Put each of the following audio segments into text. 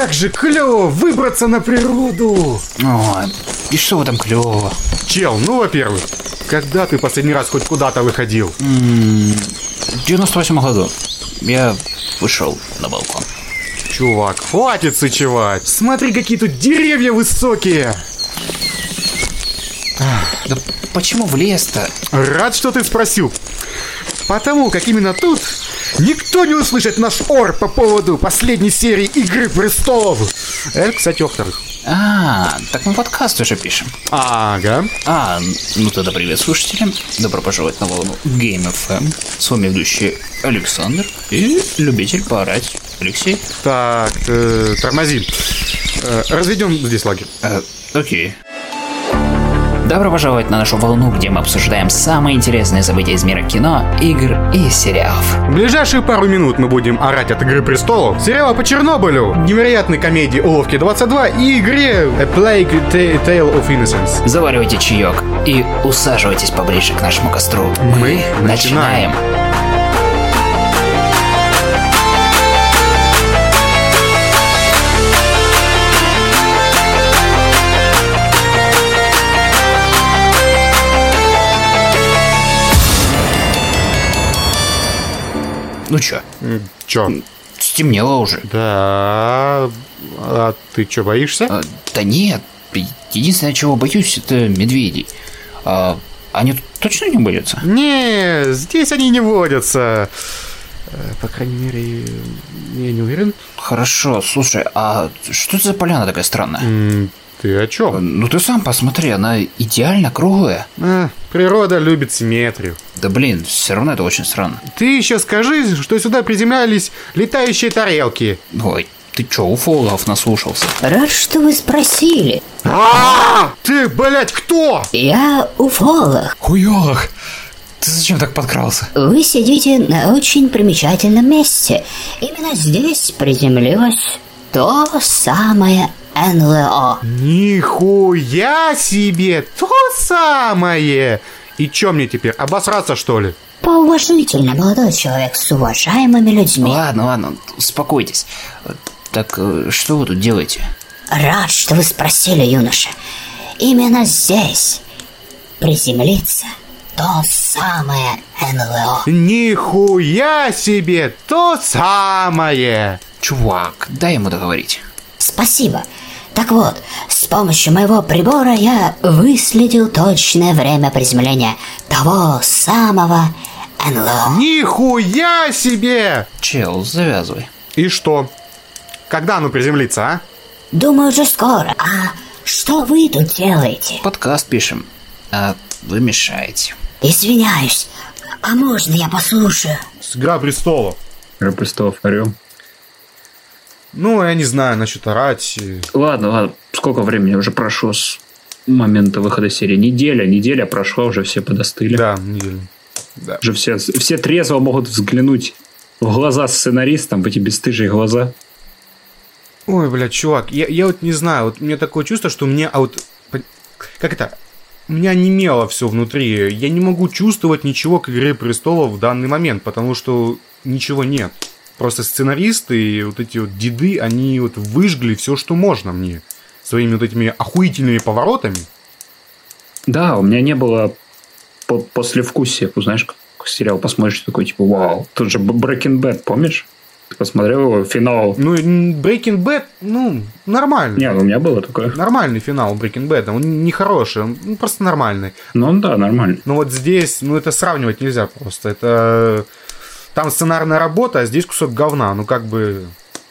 Как же клево выбраться на природу! Ой, и что в этом клевого? Чел, ну, во-первых, когда ты последний раз хоть куда-то выходил? В 98 году я вышел на балкон. Чувак, хватит сычевать. Смотри, какие тут деревья высокие. Да почему в лес-то? Рад, что ты спросил. Потому как именно тут никто не услышит наш ор по поводу последней серии Игры Престолов. Это, кстати, во-вторых. А, так мы подкаст уже пишем. Ага. А, ну тогда привет слушателям. Добро пожаловать на волну Game FM. С вами ведущий Александр и любитель поорать Алексей. Так, э, тормози. Э, разведем здесь лагерь. Э, окей. Добро пожаловать на нашу волну, где мы обсуждаем самые интересные события из мира кино, игр и сериалов. В ближайшие пару минут мы будем орать от Игры Престолов, сериала по Чернобылю, невероятной комедии Уловки 22 и игре A Plague Tale of Innocence. Заваривайте чаек и усаживайтесь поближе к нашему костру. Мы начинаем. Ну чё, Чё? стемнело уже. Да, а ты чё, боишься? А, да нет, единственное, чего боюсь, это медведей. А, они тут точно не водятся? Не, здесь они не водятся. Э, По крайней мере, я не уверен. Хорошо, слушай, а что это за поляна такая странная? Ты о чем? Ну ты сам посмотри, она идеально круглая. природа любит симметрию. Да блин, все равно это очень странно. Ты еще скажи, что сюда приземлялись летающие тарелки. Ой, ты чё, уфологов наслушался? Рад, что вы спросили. А, ты, блядь, кто? Я уфолог. Хуёлах! Ты зачем так подкрался? Вы сидите на очень примечательном месте. Именно здесь приземлилось то самое НЛО. Нихуя себе, то самое. И чё мне теперь, обосраться что ли? Поуважительно, молодой человек с уважаемыми людьми. Ладно, ладно, успокойтесь. Так э, что вы тут делаете? Рад, что вы спросили, юноша. Именно здесь приземлиться то самое НЛО. Нихуя себе, то самое. Чувак, дай ему договорить. Спасибо. Так вот, с помощью моего прибора я выследил точное время приземления того самого НЛО. Нихуя себе. Чел, завязывай. И что? Когда оно приземлится, а? Думаю, уже скоро. А что вы тут делаете? Подкаст пишем, а вы мешаете. Извиняюсь. А можно я послушаю? С Игра престолов. Игра престолов орел. Ну, я не знаю, насчет орать. Ладно, ладно. Сколько времени уже прошло с момента выхода серии? Неделя, неделя прошла, уже все подостыли. Да, неделю. Да. Уже все, все трезво могут взглянуть в глаза сценаристам, в эти бесстыжие глаза. Ой, блядь, чувак, я, я вот не знаю, вот у меня такое чувство, что мне, а вот, как это, у меня немело все внутри, я не могу чувствовать ничего к Игре Престолов в данный момент, потому что ничего нет. Просто сценаристы и вот эти вот деды, они вот выжгли все, что можно мне. Своими вот этими охуительными поворотами. Да, у меня не было по послевкусия. Ну, Знаешь, как сериал посмотришь, такой типа, вау. Тут же Breaking Bad, помнишь? Ты посмотрел его, финал. Ну, Breaking Bad, ну, нормально. Не, ну, у меня было такое. Нормальный финал Breaking Bad, он не хороший, он ну, просто нормальный. Ну, да, нормально. Но вот здесь, ну, это сравнивать нельзя просто. Это там сценарная работа, а здесь кусок говна. Ну, как бы,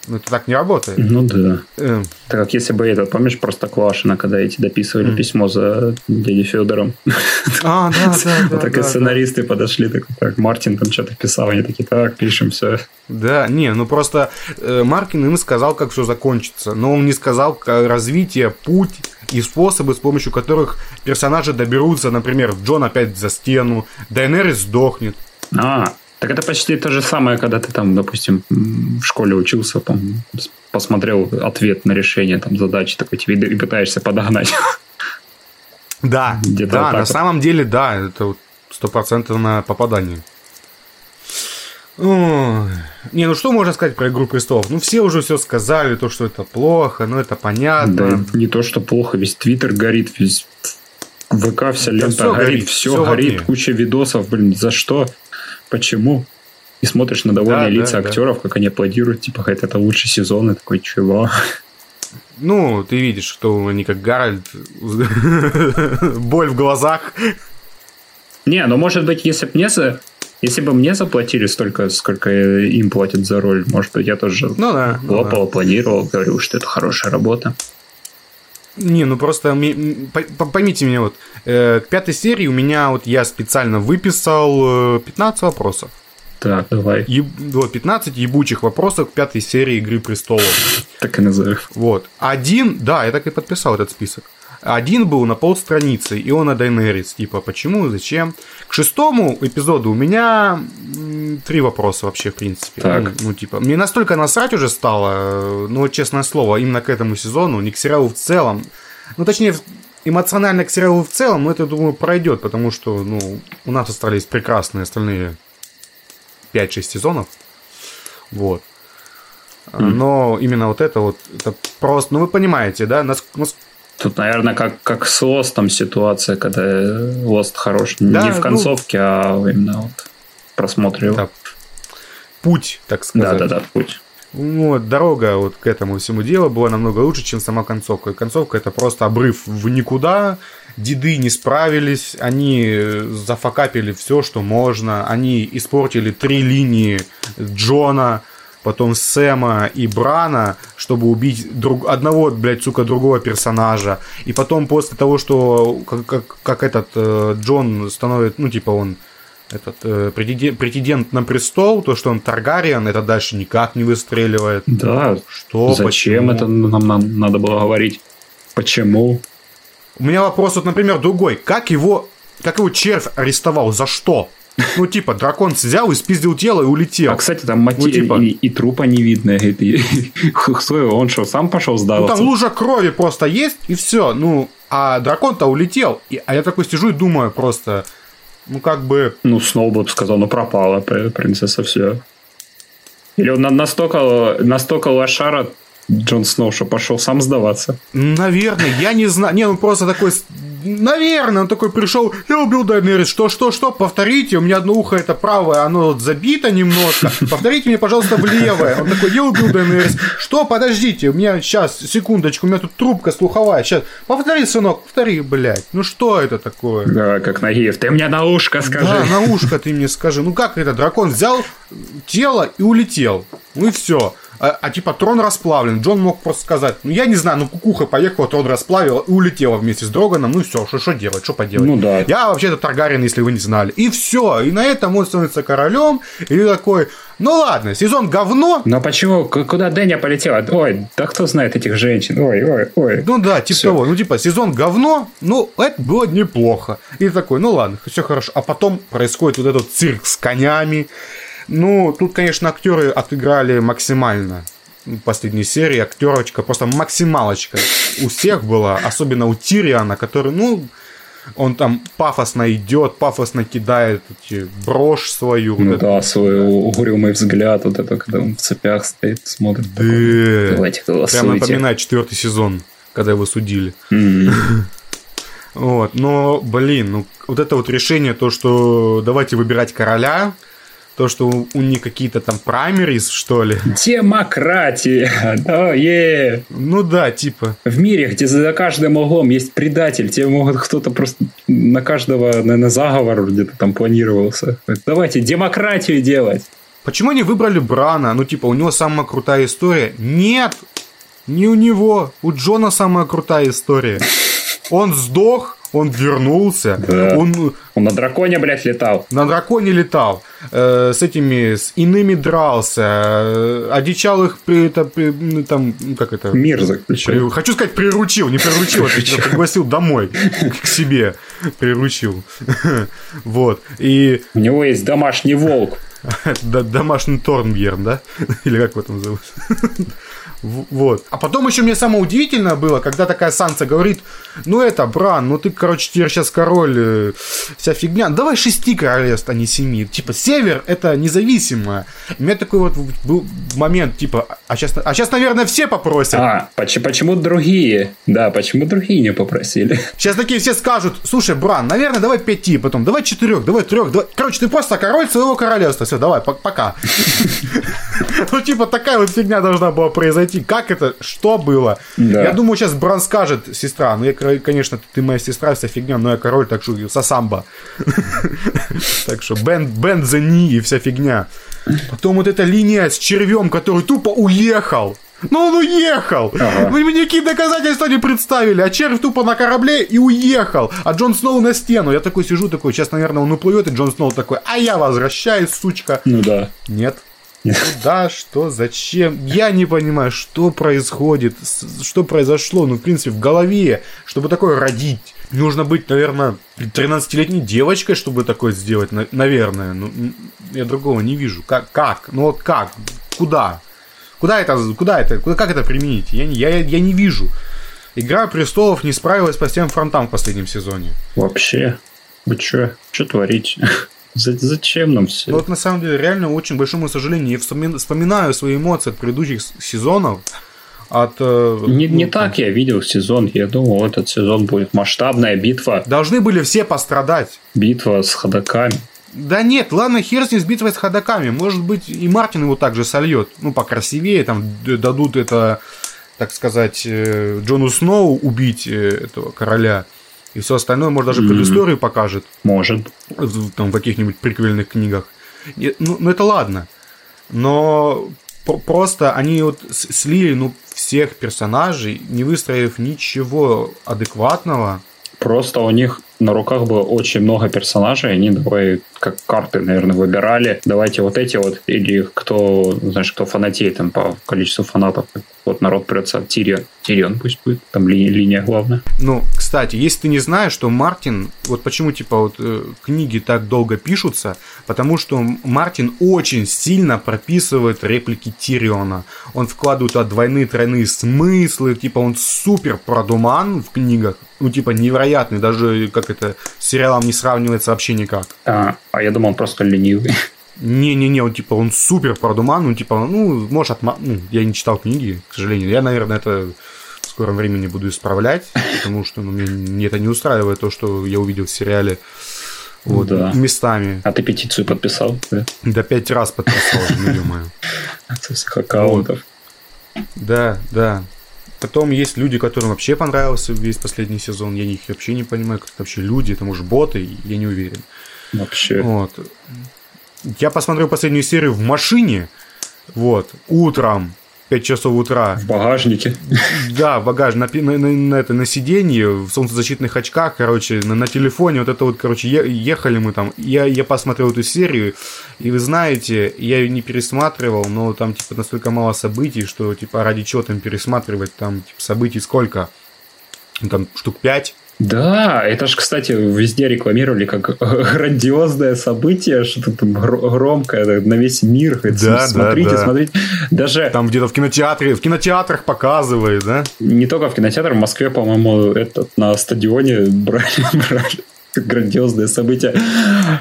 ну, это так не работает. Ну, да. Э, Так как если бы этот, помнишь, просто Квашина, когда эти дописывали письмо за дядей Федором. А, да, да. Вот так и сценаристы подошли, так, так, Мартин там что-то писал, они такие, так, пишем все. Да, не, ну просто э, Маркин им сказал, как все закончится, но он не сказал развитие, путь и способы, с помощью которых персонажи доберутся, например, Джон опять за стену, Дайнерис сдохнет. А, так это почти то же самое, когда ты там, допустим, в школе учился, там, посмотрел ответ на решение там задачи, такой тебе и пытаешься подогнать. Да, да, вот на вот. самом деле, да, это стопроцентное попадание. Не, ну что можно сказать про «Игру престолов»? Ну, все уже все сказали, то, что это плохо, ну, это понятно. Да не то, что плохо, весь Твиттер горит, весь ВК вся лента всё горит, горит, все всё в горит, куча видосов, блин, за что, почему? И смотришь на довольные Да, да, лица да. актеров, как они аплодируют, типа, хоть это лучший сезон, и такой, чего? Ну, ты видишь, что они как Гарольд, боль в глазах. Не, ну может быть, если бы мне за... Если бы мне заплатили столько, сколько им платят за роль, может быть, я тоже Ну да. ну лопал, аплодировал, говорил, что это хорошая работа. Не, ну просто поймите меня, вот э, к пятой серии у меня вот я специально выписал э, 15 вопросов. Так, давай, вот, 15 ебучих вопросов к пятой серии Игры престолов. так и назовем. Вот. Один, да, я так и подписал этот список. Один был на полстраницы, и он о Дайнерис. Типа, почему, зачем? К шестому эпизоду у меня три вопроса вообще, в принципе. Так. Ну, ну, типа, мне настолько насрать уже стало, ну, честное слово, именно к этому сезону, не к сериалу в целом. Ну, точнее, эмоционально к сериалу в целом, но это, думаю, пройдет, потому что, ну, у нас остались прекрасные остальные 5-6 сезонов. Вот. Но именно вот это вот, это просто, ну вы понимаете, да, нас, нас- Тут, наверное, как, как с Лостом ситуация, когда Лост хорош Да, не в ну- концовке, а именно вот просмотре. Да, путь, так сказать. Да, да, да, путь. Ну, вот, дорога вот к этому всему делу была намного лучше, чем сама концовка. И концовка это просто обрыв в никуда. Деды не справились, они э, зафакапили все, что можно. Они испортили три линии Джона, потом Сэма и Брана, чтобы убить друг... одного, блядь, сука, другого персонажа. И потом после того, что как, как, как этот э, Джон становится, ну, типа он этот э, претендент, претендент на престол, то, что он Таргариен, это дальше никак не выстреливает. Да, Что? зачем почему? это нам, нам надо было говорить? Почему? У меня вопрос, вот, например, другой. Как его, как его червь арестовал? За что? Ну, типа, дракон взял и спиздил тело и улетел. А, кстати, там мотив Ну, типа- и, и трупа не видно. Он что, сам пошел Ну, сдаваться? там лужа крови просто есть, и все. Ну, а дракон-то улетел. И, а я такой сижу и думаю просто, ну, как бы... Ну, Сноубот сказал, ну пропала принцесса, все. Или он на- настолько, настолько лошара Джон Сноу, что пошел сам сдаваться. Наверное, я не знаю. Не, ну просто такой... Наверное, он такой пришел, я убил Дайнерис, что, что, что, повторите, у меня одно ухо это правое, оно вот забито немножко, повторите мне, пожалуйста, в левое. Он такой, я убил Дайнерис, что, подождите, у меня сейчас, секундочку, у меня тут трубка слуховая, сейчас, повтори, сынок, повтори, блядь, ну что это такое? Да, как Нагиев. Ты мне на ушко скажи. Да, на ушко ты мне скажи. Ну как это? Дракон взял тело и улетел. Ну и все. А, а типа трон расплавлен. Джон мог просто сказать, ну я не знаю, ну кукуха поехала, трон расплавила и улетела вместе с Дроганом. Ну все, что делать, что поделать. Ну да. Я вообще-то Таргарин, если вы не знали. И все. И на этом он становится королем. И такой, ну ладно, сезон говно. Но почему? Куда Дэня полетела? Ой, да кто знает этих женщин? Ой, ой, ой. Ну да, типа того. Ну типа сезон говно, ну это было неплохо. И такой, ну ладно, все хорошо. А потом происходит вот этот цирк с конями. Ну, тут, конечно, актеры отыграли максимально. Последней серии актерочка просто максималочка у всех была, особенно у Тириана, который, ну, он там пафосно идет, пафосно кидает эти брошь свою. Ну вот это. да, свой угрюмый взгляд, вот это, когда он в цепях стоит, смотрит. такой, Да. Давайте Прямо голосуйте. напоминает четвертый сезон, когда его судили. Вот, но, блин, ну, вот это вот решение, то, что давайте выбирать короля, то, что у у них какие-то там праймерис, что ли. Демократия! Да, е Ну да, типа. В мире, где за каждым углом есть предатель, тебе могут кто-то просто на каждого, наверное, заговор где-то там планировался. Давайте демократию делать. Почему они выбрали Брана? Ну, типа, у него самая крутая история. Нет! Не у него. У Джона самая крутая история. Он сдох, он вернулся, Да. он Он на драконе, блядь, летал. на драконе летал, э, с этими, с иными дрался, э, одичал их, при, это, при- ну, там, ну, как это... Мир заключил. При- Хочу сказать, приручил, не приручил, а пригласил домой, к себе, приручил. Вот. И У него есть домашний волк. домашний Торнбьерн, да? Или как его там зовут? Вот. А потом еще мне самое удивительное было, когда такая Санса говорит, ну это, Бран, ну ты, короче, теперь сейчас король, э, вся фигня. Давай шести королевств, а не семи. Типа, север это независимое. У меня такой вот был момент, типа, а сейчас, а сейчас наверное, все попросят. А, поч- почему другие? Да, почему другие не попросили? Сейчас такие все скажут, слушай, Бран, наверное, давай пяти, потом давай четырех, давай трех, давай... Короче, ты просто король своего королевства. Все, давай, пок- пока. Ну, типа, такая вот фигня должна была произойти. Как это? Что было? Да. Я думаю, сейчас Бран скажет, сестра, ну, я, конечно, ты моя сестра, вся фигня, но я король, так что сосамба. Так что бен, бен за ни и вся фигня. Потом вот эта линия с червем, который тупо уехал. Ну он уехал! Ага. Вы мне никакие доказательства не представили, а червь тупо на корабле и уехал, а Джон Сноу на стену. Я такой сижу, такой, сейчас, наверное, он уплывет, и Джон Сноу такой, а я возвращаюсь, сучка. Ну да. Нет. Да, что, зачем? Я не понимаю, что происходит, что произошло. Ну, в принципе, в голове, чтобы такое родить, нужно быть, наверное, 13-летней девочкой, чтобы такое сделать, на- наверное. Ну, я другого не вижу. Как? как? Ну, вот как? Куда? Куда это, куда это, куда, как это применить? Я, я, я не вижу. Игра престолов не справилась по всем фронтам в последнем сезоне. Вообще. Вы чё? Чё творите? За- Зачем нам все? Ну, вот на самом деле, реально, очень большому сожалению, я вспоми- вспоминаю свои эмоции от предыдущих сезонов. От, э, Не, не ну, так я видел сезон. Я думал, этот сезон будет масштабная битва. Должны были все пострадать. Битва с ходаками. Да нет, ладно, хер с ним с битвой с ходаками. Может быть, и Мартин его также сольет. Ну, покрасивее, там дадут это, так сказать, э, Джону Сноу убить э, этого короля. И все остальное, может, даже предысторию покажет. Может. в, там, в каких-нибудь приквельных книгах. И, ну, ну, это ладно. Но про- просто они вот слили ну, всех персонажей, не выстроив ничего адекватного. Просто у них на руках было очень много персонажей, они давай как карты, наверное, выбирали. Давайте вот эти вот, или кто, знаешь, кто фанатеет там по количеству фанатов. Вот народ прется Тирион. Тирион пусть будет, там ли- линия главная. Ну, кстати, если ты не знаешь, что Мартин, вот почему, типа, вот э, книги так долго пишутся, потому что Мартин очень сильно прописывает реплики Тириона. Он вкладывает туда двойные, тройные смыслы, типа, он супер продуман в книгах, ну, типа, невероятный, даже, как это, с сериалом не сравнивается вообще никак. А, а я думал, он просто ленивый. Не-не-не, он типа, он супер продуман, он типа, ну, может, отма... ну, я не читал книги, к сожалению. Я, наверное, это в скором времени буду исправлять, потому что ну, мне, это не устраивает то, что я увидел в сериале. Вот, Да. местами. А ты петицию подписал? Да? Да пять раз подписал, ну, ё-моё. Со всех аккаунтов. Да, да. Потом есть люди, которым вообще понравился весь последний сезон. Я их вообще не понимаю, как это вообще люди, это может боты, я не уверен. Вообще. Вот. Я посмотрел последнюю серию в машине. Вот. Утром. 5 часов утра. В багажнике. Да, багаж на, на, на, на это, на сиденье, в солнцезащитных очках, короче, на, на телефоне, вот это вот, короче, е- ехали мы там. Я, я посмотрел эту серию, и вы знаете, я ее не пересматривал, но там, типа, настолько мало событий, что, типа, ради чего там пересматривать, там, типа, событий сколько? Там штук 5. Да, это же, кстати, везде рекламировали как грандиозное событие, что-то там громкое на весь мир. Говорит, Да, смотрите, да, да. смотрите. Даже Там где-то в кинотеатре, в кинотеатрах показывает, да? не только в кинотеатре, в Москве, по-моему, этот на стадионе брали, брали грандиозное событие.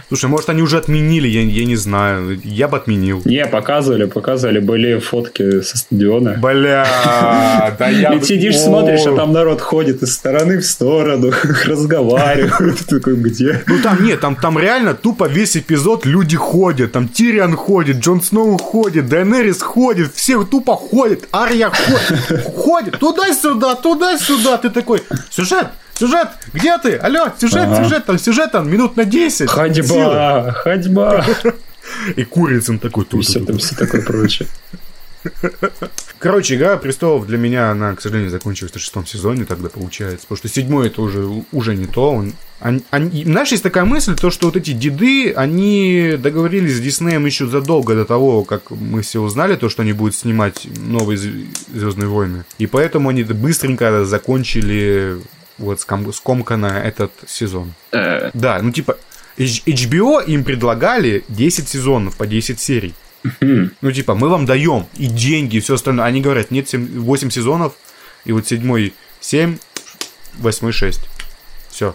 Слушай, может, они уже отменили, я, я не знаю. Я бы отменил. Не, показывали, показывали, были фотки со стадиона. Бля, да я... И сидишь, смотришь, а там народ ходит из стороны в сторону, разговаривают. Такой, где? Ну там нет, там, там реально тупо весь эпизод люди ходят. Там Тириан ходит, Джон Сноу ходит, Дайнерис ходит, все тупо ходят, Ария ходит, ходит туда-сюда, туда-сюда. Ты такой, сюжет, сюжет, где ты? Алло, сюжет, Ага. сюжет, там сюжет там минут на 10. Силы. Ходьба, ходьба. И Курицын такой И все тут. там все такое прочее. Короче, Игра престолов для меня, она, к сожалению, закончилась на шестом сезоне, тогда получается. Потому что седьмой это уже, уже не то. Он, они, они- знаешь, есть такая мысль, то, что вот эти деды, они договорились с Диснеем еще задолго до того, как мы все узнали, то, что они будут снимать новые Звездные войны. И поэтому они быстренько закончили вот ском- скомканно этот сезон. Э, Да, ну типа HBO им предлагали 10 сезонов по 10 серий. Ну, типа, мы вам даем и деньги, и все остальное. Они говорят, нет, 7, 8 сезонов, и вот седьмой 7, восьмой 6. Все.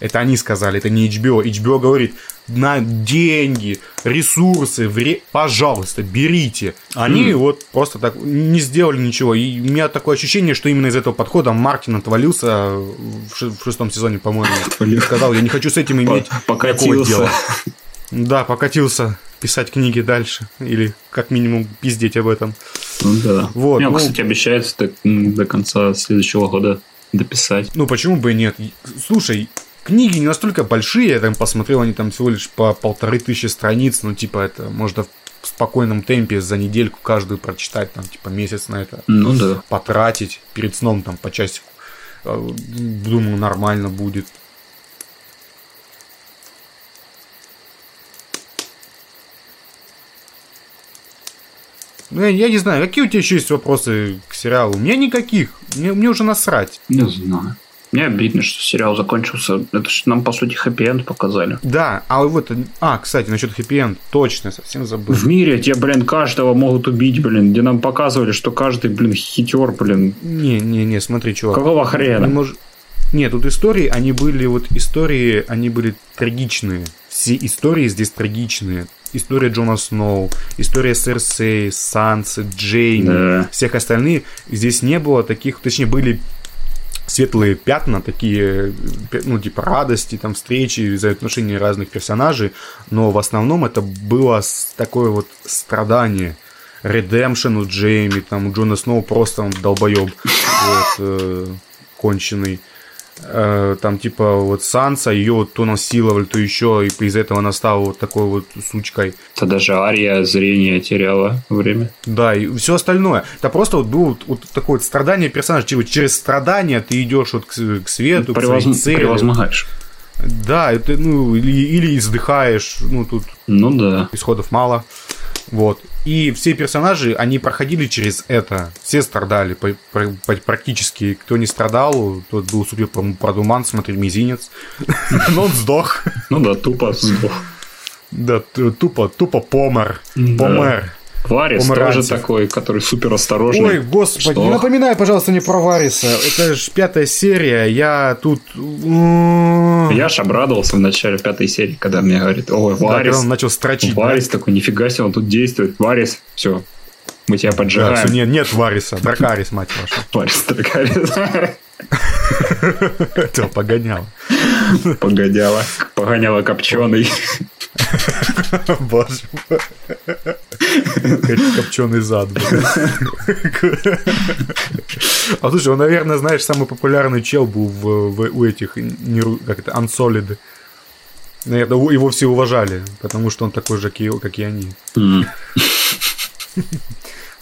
Это они сказали, это не HBO. HBO говорит, на деньги, ресурсы, вре... пожалуйста, берите. Они mm. вот просто так не сделали ничего. И у меня такое ощущение, что именно из этого подхода Мартин отвалился в, в шестом сезоне, по-моему. Сказал, я не хочу с этим иметь никакого дела. Да, покатился писать книги дальше. Или как минимум пиздеть об этом. Ну да. Вот, Мне, ну, кстати, обещается до, до конца следующего года дописать. Ну почему бы и нет? Слушай, книги не настолько большие, я там посмотрел, они там всего лишь по полторы тысячи страниц, ну типа это можно в спокойном темпе за недельку каждую прочитать, там типа месяц на это ну, да. потратить, перед сном там по часику. Э, думаю, нормально будет. Ну, я, я не знаю, какие у тебя еще есть вопросы к сериалу? У меня никаких. Мне, мне уже насрать. Не знаю. Мне обидно, что сериал закончился. Это же нам, по сути, хэппи-энд показали. Да, а вот... А, кстати, насчет хэппи-энд. Точно, совсем забыл. В мире где, блин, каждого могут убить, блин. Где нам показывали, что каждый, блин, хитер, блин. Не-не-не, смотри, чувак. Какого хрена? Не мож... Нет, тут истории, они были, вот истории, они были трагичные. Все истории здесь трагичные история Джона Сноу, история Серсей, Сансы, Джейми, да. всех остальных. Здесь не было таких, точнее, были светлые пятна, такие, ну, типа радости, там, встречи, взаимоотношения разных персонажей, но в основном это было такое вот страдание. Редемшн у Джейми, там, у Джона Сноу просто он долбоеб, вот, э, конченый. Э, там типа вот Санса, ее вот то насиловали, то еще, и из этого она стала вот такой вот сучкой. Это даже Ария зрение теряла время. Да, и все остальное. Это просто вот было вот, вот такое вот страдание персонажа, типа через страдания ты идешь вот к, к свету, Превозм... к своей цели. Превозмогаешь. Да, это, ну, или, или издыхаешь, ну, тут ну, да. исходов мало. Вот. И все персонажи, они проходили через это. Все страдали практически. Кто не страдал, тот был супер продуман, смотри, мизинец. Но он сдох. Ну да, тупо сдох. Да, тупо, тупо помер. Помер. Варис тоже такой, который супер осторожный. Ой, господи, Что? не напоминай, пожалуйста, мне про Вариса. Это же пятая серия, я тут... Я ж обрадовался в начале пятой серии, когда мне говорит, ой, Варис. Да, он начал строчить. Варис да? такой, нифига себе, он тут действует. Варис, все, мы тебя поджигаем. Да, все, нет, нет Вариса, Дракарис, мать ваша. Варис, Дракарис. Это погонял. Погоняла. Погоняла копченый. Боже мой. Копченый зад. А слушай, он, наверное, знаешь, самый популярный чел был в, в, у этих, как это, Unsolid. Наверное, его все уважали, потому что он такой же, как и они.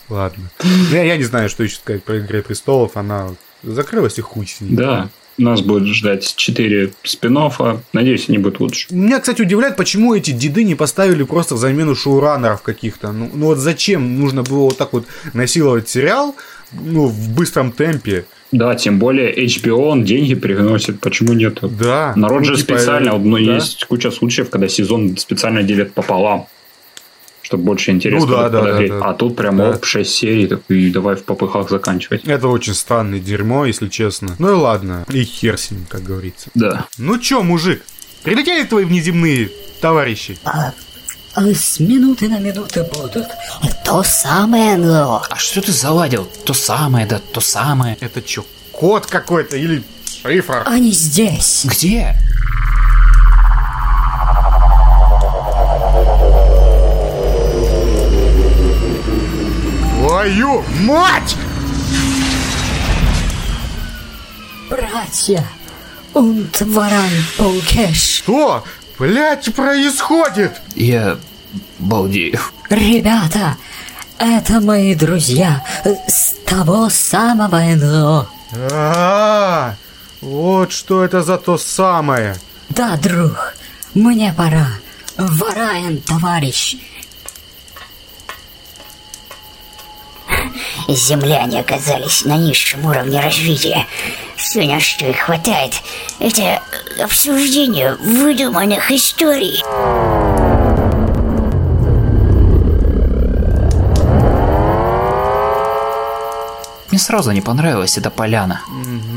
Ладно. Я, я не знаю, что еще сказать про Игры престолов. Она закрылась и хуй с ней. Да. Нас будет ждать 4 спин -оффа. Надеюсь, они будут лучше. Меня, кстати, удивляет, почему эти деды не поставили просто в замену шоураннеров каких-то. Ну, ну вот зачем нужно было вот так вот насиловать сериал ну, в быстром темпе? Да, тем более HBO он деньги приносит, почему нет? Да. Народ ну, же типа, специально, ну, да? есть куча случаев, когда сезон специально делят пополам чтобы больше интереса ну, да, да, подогреть. Да, да, а тут прям да. оп, 6 серий, так и давай в попыхах заканчивать. Это очень странное дерьмо, если честно. Ну и ладно, и хер с ним, как говорится. Да. Ну чё, мужик, прилетели твои внеземные товарищи? А, а с минуты на минуту будут. То самое, но... А что ты заладил? То самое, да, то самое. Это чё, код какой-то или шифр? Они здесь. Где? Твою мать! Братья, und варан полкеш. Что, блядь, происходит? Я балдею. Ребята, это мои друзья с того самого НЛО. А, -а, а, вот что это за то самое. Да, друг, мне пора. Вараен, товарищ. земляне оказались на низшем уровне развития. Все, на что их хватает, это обсуждение выдуманных историй. Мне сразу не понравилась эта поляна.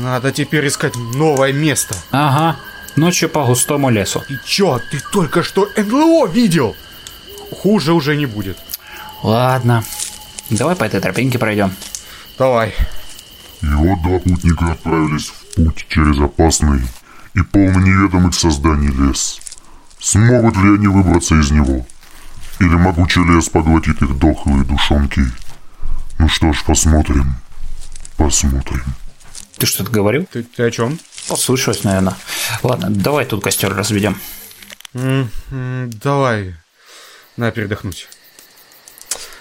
Надо теперь искать новое место. Ага, ночью по густому лесу. И чё, ты только что НЛО видел? Хуже уже не будет. Ладно, давай по этой тропинке пройдем. Давай. И вот два путника отправились в путь через опасный и полный неведомых созданий лес. Смогут ли они выбраться из него? Или могучий лес поглотит их дохлые душонки? Ну что ж, посмотрим. Посмотрим. Ты что-то говорил? Ты, ты о чем? Послышалось, наверное. Ладно, давай тут костер разведем. Давай. На передохнуть.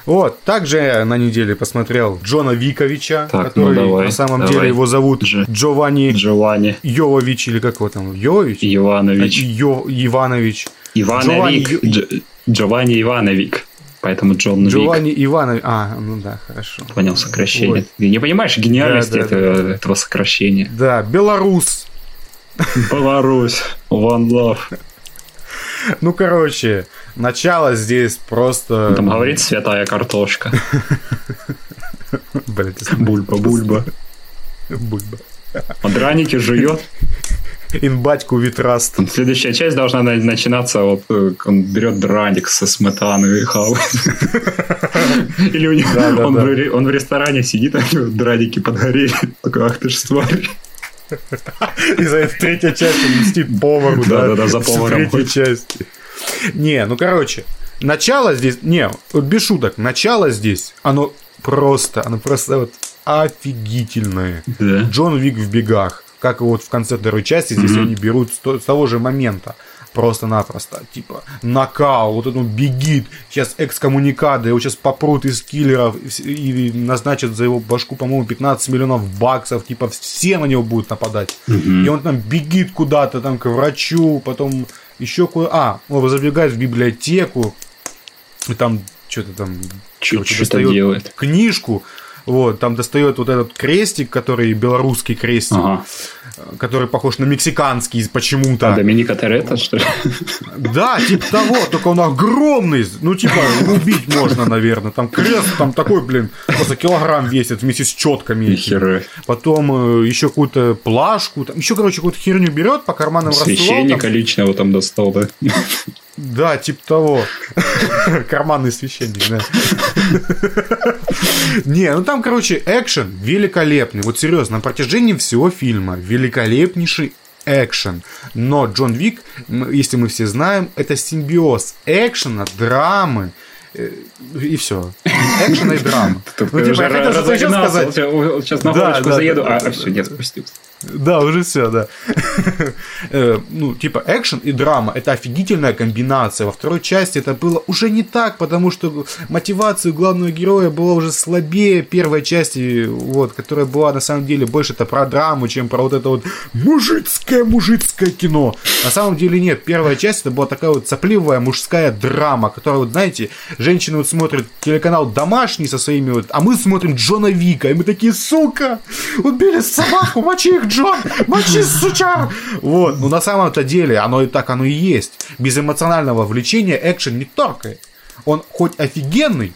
Вот, также на неделе посмотрел Джона Виковича, Так, который ну давай, на самом давай. деле его зовут Дж- Джованни Джованни Йовович, или как его там, Йовович? Иванович. Йо, Иванович. Джованни Ивановик. Ю- Дж- Джованни Ивановик. Поэтому Джон Вик. Джованни Иванович. А, ну да, хорошо. Понял сокращение. Ой. Ты не понимаешь гениальности Да, да, этого, этого сокращения. Да, белорус. Беларусь. One love. Ну, короче, начало здесь просто... Там говорит святая картошка. Если- Бульба, бульба. бульба. Он драники жует. Инбатьку витраст. Следующая часть должна на- начинаться, вот э, он берет драник со сметаной и хавает. Или у него, он. В, ресторане сидит, а драники подгорели. Такой, ах ты ж тварь. И за это третья часть он мстит повару, да? Да-да-да, за поваром третьей ходит. Не, ну короче, начало здесь, не, вот без шуток, начало здесь, оно просто, оно просто вот офигительное. Да. Джон Вик в бегах, как и вот в конце второй части, здесь они берут с, то- с того же момента. Просто-напросто, типа, нокаут, вот он бегит, сейчас экскоммуникады, его сейчас попрут из киллеров и назначат за его башку, по-моему, 15 миллионов баксов, типа, все на него будут нападать. И он там бегит куда-то, там, к врачу, потом еще куда А, он забегает в библиотеку, и там что-то там что-то достает делает. книжку, вот, там достает вот этот крестик, который белорусский крестик, Ага. Который похож на мексиканский почему-то. А Доминика Торетто, что ли? Да, типа того, только он огромный. Ну, типа, убить можно, наверное. Там крест, там такой, блин, просто килограмм весит вместе с четками. Потом еще какую-то плашку, там еще, короче, какую-то херню берет, по карманам рассылал. Священника там- личного там достал, да? Да, типа того. Карманный священник, да. Не, ну там, короче, экшен великолепный. Вот серьезно, на протяжении всего фильма великолепнейший экшен. Но Джон Вик, если мы все знаем, это симбиоз экшена, драмы э, и все. Экшена и драма. Ну, типа, я хотел что-то еще сказать. Сейчас на да, заеду, а все, нет, спустился. Да, уже все, да. Э, ну, типа, экшен и драма это офигительная комбинация. Во второй части это было уже не так, потому что мотивация главного героя была уже слабее первой части, вот, которая была на самом деле больше это про драму, чем про вот это вот мужицкое мужицкое кино. На самом деле нет. Первая часть это была такая вот сопливая мужская драма, которая, вот, знаете, женщины вот смотрят телеканал «Домашний» со своими вот, а мы смотрим Джона Вика, и мы такие, сука, убили собаку, мочи их, Джон, мочи, сучар. Вот, ну на самом-то деле оно и так оно и есть. Без эмоционального влечения экшен не торкает. Он хоть офигенный,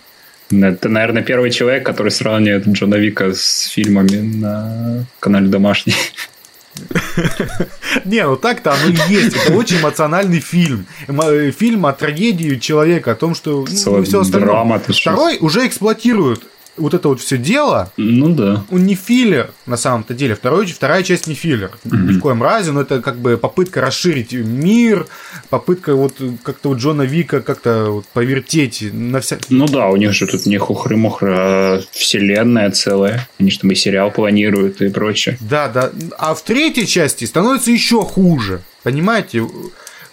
Это, наверное, первый человек, который сравнивает Джона Вика с фильмами на канале «Домашний». Не, ну так-то оно и есть. Это очень эмоциональный фильм. Э, Фильм о трагедии человека, о том, что ну, все остальное. Второй уже эксплуатирует вот это вот все дело. Ну да. Он не филлер, на самом-то деле. Второй, вторая часть не филлер. Ни в коем разе, но это как бы попытка расширить мир, попытка вот как-то у Джона Вика как-то вот повертеть на вся... Ну да, у них же тут не хухры-мухры, а вселенная целая. Они же там и сериал планируют и прочее. Да, да. А в третьей части становится еще хуже. Понимаете?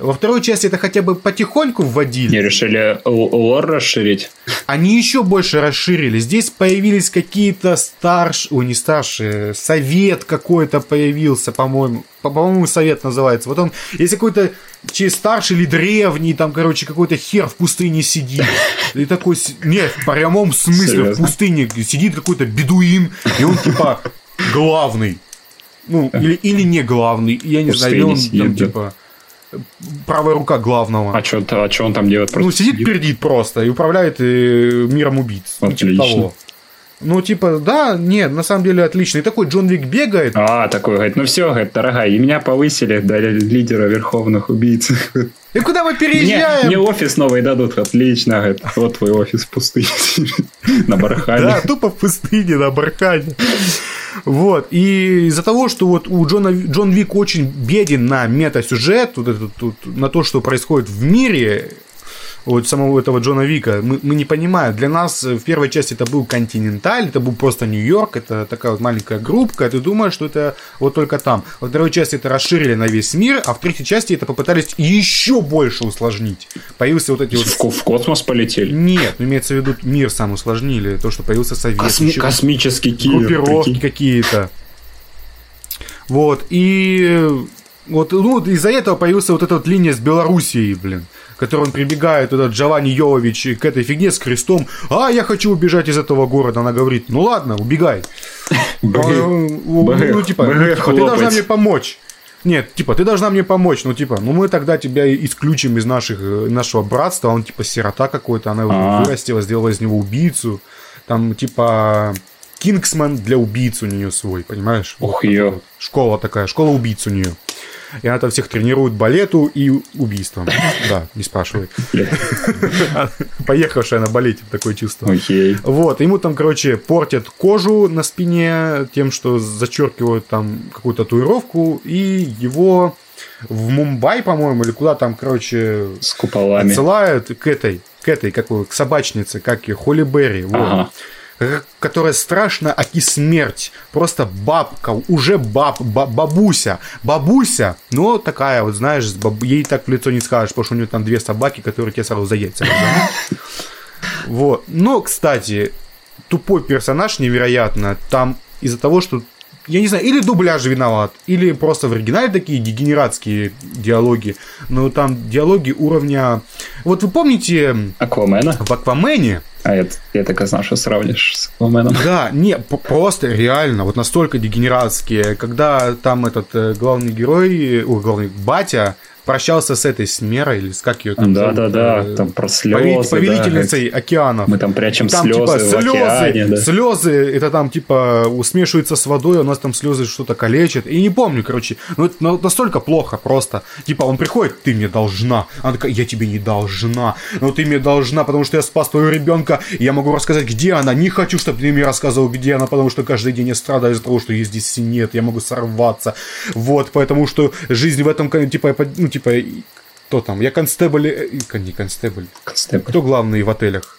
Во второй части это хотя бы потихоньку вводили. Не решили лор расширить. Они еще больше расширили. Здесь появились какие-то старшие, ой, не старшие, совет какой-то появился, по-моему. По- По-моему, совет называется. Вот он, если какой-то чи старший или древний, там, короче, какой-то хер в пустыне сидит. И такой, не, в прямом смысле, Серьезно? в пустыне сидит какой-то бедуин, и он, типа, главный. Ну, или, или не главный, я не знаю, он там, типа, правая рука главного. А что а чё он там делает? Ну, Просто сидит, пердит просто и управляет э, миром убийц. Ну, типа Отлично. того. Ну, типа, да, нет, на самом деле отлично. И такой Джон Вик бегает. А, такой, говорит, ну все, говорит, дорогая, и меня повысили до лидера верховных убийц. И куда мы Мне, переезжаем? мне офис новый дадут, отлично, говорит, вот твой офис пустый на Да, бархане. тупо в пустыне на бархане. Вот, и из-за того, что вот у Джона, Джон Вик очень беден на мета-сюжет, вот этот, вот, на то, что происходит в мире, вот самого этого Джона Вика, мы, мы не понимаем. Для нас в первой части это был Континенталь, это был просто Нью-Йорк, это такая вот маленькая группка, и ты думаешь, что это вот только там. Во второй части это расширили на весь мир, а в третьей части это попытались еще больше усложнить. Появился вот эти вот... В, ко- в космос полетели. Нет, ну, имеется в виду мир сам усложнили, то, что появился Совет. Косми- еще космический киллер. группировки прикинь. какие-то. Вот, и вот ну, вот из-за этого появился вот эта вот линия с Белоруссией, блин, которой он прибегает, этот Джованни Йовович, к этой фигне с крестом. А, я хочу убежать из этого города. Она говорит, ну ладно, убегай. БГ. Ну, ну, типа, ну, типа, ты должна мне помочь. Нет, типа, ты должна мне помочь. Ну, типа, ну мы тогда тебя исключим из наших, э, нашего братства. Он, типа, сирота какой-то, она А. вырастила, сделала из него убийцу. Там, типа, Кингсман для убийц у нее свой, понимаешь? Ух, Вот вот Школа такая, школа убийц у нее. И она там всех тренирует балету и убийствам. Да, не спрашивай. Поехавшая на балете, такое чувство. Окей. Вот, ему там, короче, портят кожу на спине тем, что зачеркивают там какую-то татуировку, и его в Мумбай, по-моему, или куда там, короче, С куполами. отсылают к этой, к этой, какой, к собачнице, как ее, Холли Берри. Ага. Которая страшно аки смерть. Просто бабка, уже баб, ба- бабуся. Бабуся, но такая вот, знаешь, баб- ей так в лицо не скажешь, потому что у нее там две собаки, которые тебе сразу за. Вот. Но, кстати, тупой персонаж невероятно. Там из-за того, что я не знаю, или дубляж виноват, или просто в оригинале такие дегенератские диалоги. Но там диалоги уровня... Вот вы помните Аквамена? в Аквамене, А это, я так и знал, что сравнишь с Акваменом. да, не, просто реально, вот настолько дегенератские, когда там этот э, главный герой, ой, главный батя прощался с этой с Мерой, или с как ее там зовут, Да-да-да, э, там про слезы. повелительницей океанов. Мы там прячем там слезы типа слезы, океане, да. слезы, это там типа смешивается с водой, у нас там слезы что-то калечат. И не помню, короче, ну это настолько плохо просто. Типа он приходит, ты мне должна. Она такая, я тебе не должна. Но ты мне должна, потому что я спас твоего ребенка, я могу рассказать, где она. Не хочу, чтобы ты мне рассказывал, где она, потому что каждый день я страдаю из-за того, что ее здесь нет, я могу сорваться. Вот, потому что жизнь в этом, типа, ну, типа, и- кто там? Я констебль, э, не констебль. Констебль. Кто главный в отелях?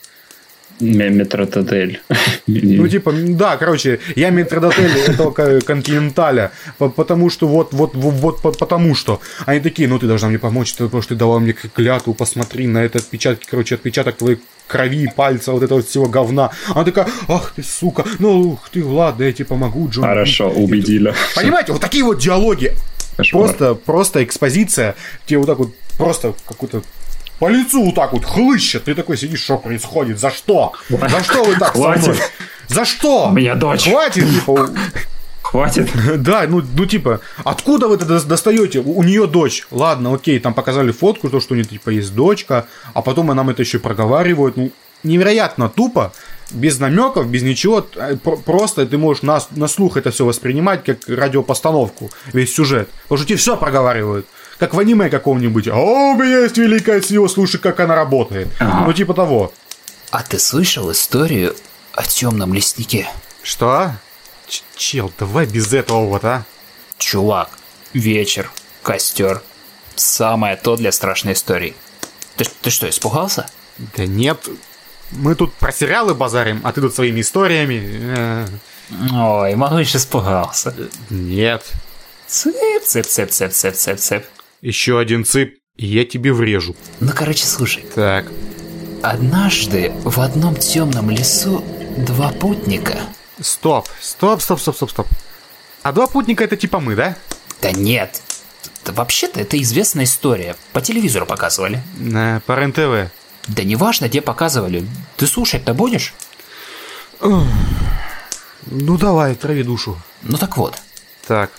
М- Метрототель. Ну, типа, да, короче, я метродотель этого ко- континенталя, по- потому что вот, вот, вот, вот, по- потому что. Они такие, ну, ты должна мне помочь, ты- потому что ты дала мне клятву, посмотри на этот отпечатки, короче, отпечаток твоей крови, пальца, вот этого вот всего говна. Она такая, ах ты, сука, ну, ух ты, ладно, я тебе помогу, Джон. Хорошо, убедили. Понимаете, вот такие вот диалоги. Кошмар. Просто, просто экспозиция. Тебе вот так вот просто какую-то по лицу вот так вот хлыщет. Ты такой сидишь, что происходит? За что? За что вы так со Хватит. мной? За что? У меня дочь. Хватит, типа, Хватит. да, ну, ну типа, откуда вы это дос- достаете? У, у нее дочь. Ладно, окей, там показали фотку, то, что у нее типа есть дочка, а потом нам это еще проговаривают. Ну, невероятно тупо, без намеков, без ничего. э, про- Просто ты можешь на, на слух это все воспринимать как радиопостановку, весь сюжет. Потому что тебе все проговаривают. Как в аниме каком-нибудь. А у меня есть великая сила, слушай, как она работает. Ага. Ну, типа того. А ты слышал историю о темном леснике? Что? Ч- Чел, давай без этого вот, а? Чувак, вечер, костер. Самое то для страшной истории. Ты, ты что, испугался? Да нет. Мы тут про сериалы базарим, а ты тут своими историями. Э, Ой, малыш испугался. Нет. Цып, цып, цып, цып, цып, цып, цып. Еще один цып, и я тебе врежу. Ну, короче, слушай. Так. Однажды в одном темном лесу два путника... Стоп, стоп, стоп, стоп, стоп, стоп. А два путника это типа мы, да? Да нет. Вообще-то это известная история. По телевизору показывали. На, по РЕН-ТВ. Да неважно, где показывали. Ты слушать-то будешь? Ну давай, трави душу. Ну так вот. Так.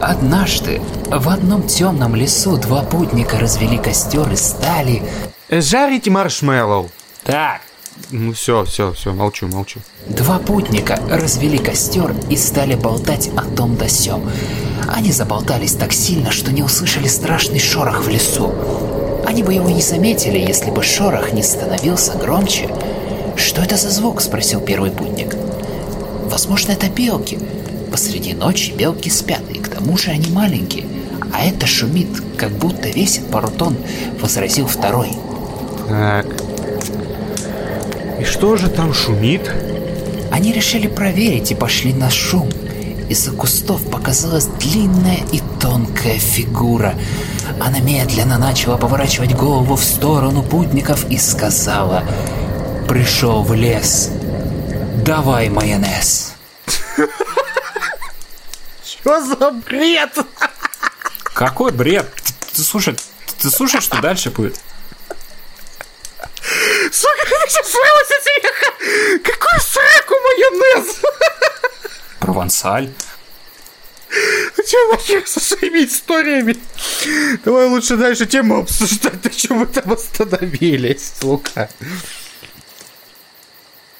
Однажды в одном темном лесу два путника развели костер из стали. Жарить маршмеллоу. Так, Ну все, все, все, молчу, молчу. Два путника развели костер и стали болтать о том да сём. Они заболтались так сильно, что не услышали страшный шорох в лесу. Они бы его не заметили, если бы шорох не становился громче. «Что это за звук?» – спросил первый путник. «Возможно, это белки. Посреди ночи белки спят, и к тому же они маленькие. А это шумит, как будто весит пару тонн», – возразил второй. Так. И что же там шумит? Они решили проверить и пошли на шум. Из-за кустов показалась длинная и тонкая фигура. Она медленно начала поворачивать голову в сторону путников и сказала «Пришел в лес. Давай майонез». Что за бред? Какой бред? Ты, ты слушай, ты слушай, что дальше будет? Сука, ты сейчас от смеха! Какой сраку майонез? Провансаль. Что нахер со своими историями? Давай лучше дальше тему обсуждать, на чем мы там остановились, сука.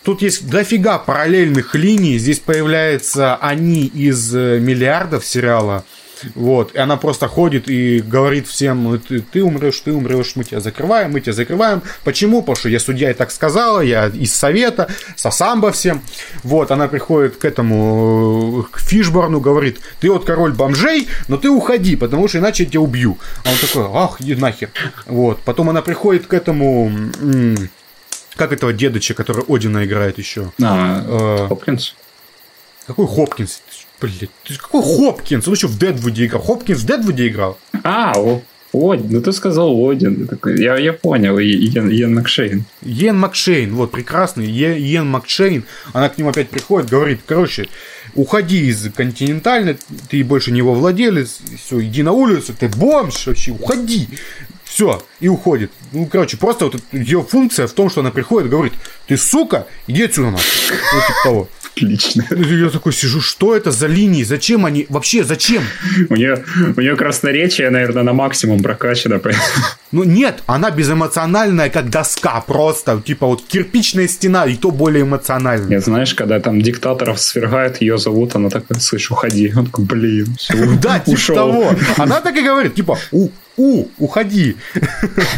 Тут есть дофига параллельных линий. Здесь появляются они из э, миллиардов сериала. Вот, и она просто ходит и говорит всем, ты, ты умрешь, ты умрешь, мы тебя закрываем, мы тебя закрываем. Почему? Потому что я судья и так сказала, я из совета, сосамба всем. Вот, она приходит к этому, к Фишборну, говорит, ты вот король бомжей, но ты уходи, потому что иначе я тебя убью. А он такой, ах, иди нахер. Вот, потом она приходит к этому, как этого дедоча, который Одина играет еще. А, Э, Хопкинс? Какой Хопкинс? Блин, ты какой Хопкинс? Он еще в Дедвуде играл. Хопкинс в Дедвуде играл? А, о, Один, ну ты сказал Один. Я Я, понял, Иен, Иен Макшейн. Йен Макшейн, вот, прекрасный Е- Йен Макшейн. Она к нему опять приходит, говорит, короче, уходи из Континентальной, ты больше не его владелец, все, иди на улицу, ты бомж вообще, уходи. Все, и уходит. Ну, короче, просто вот ее функция в том, что она приходит и говорит, ты сука, иди отсюда нахуй. Вот типа того. Отлично. Я такой сижу, что это за линии, зачем они, вообще зачем? У нее, у нее красноречие, наверное, на максимум прокачано. Ну нет, она безэмоциональная, как доска, просто, типа вот кирпичная стена, и то более эмоциональная. Нет, знаешь, когда там диктаторов свергают, ее зовут, она такая, слышь, уходи. Он такой, блин, все, Да, типа того. Она так и говорит, типа, у, у, уходи.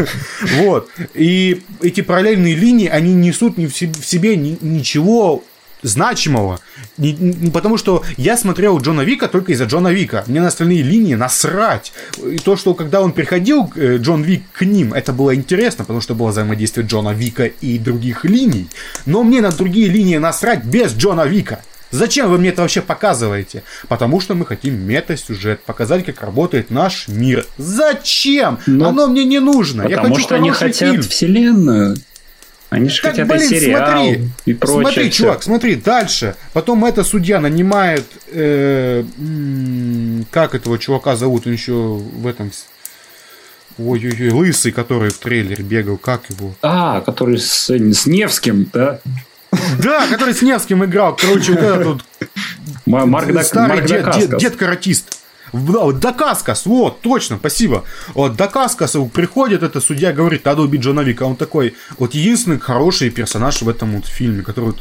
Вот. И эти параллельные линии, они несут не в се- в себе ни- ничего значимого. Не- потому что я смотрел Джона Вика только из-за Джона Вика. Мне на остальные линии насрать. И то, что когда он приходил, э, Джон Вик, к ним, это было интересно, потому что было взаимодействие Джона Вика и других линий. Но мне на другие линии насрать без Джона Вика. Зачем вы мне это вообще показываете? Потому что мы хотим мета-сюжет, показать, как работает наш мир. Зачем? Ну, Оно мне не нужно. Я Потому хочу что они хотят фильм. вселенную. Они же Так, хотят блин, и сериал, смотри, и прочее. смотри, всё. чувак, смотри, дальше. Потом эта судья нанимает, э, как этого чувака зовут, он еще в этом, ой-ой-ой, лысый, который в трейлере бегал, как его? А, который с, с Невским, да? Да, который с Невским играл, короче, вот этот Марк, Дакаскас. дед каратист. Да, вот Дакаскас, вот, точно, спасибо. Вот Дакаскас приходит, это судья говорит, надо убить Джона Вика. Он такой, вот единственный хороший персонаж в этом вот фильме, который.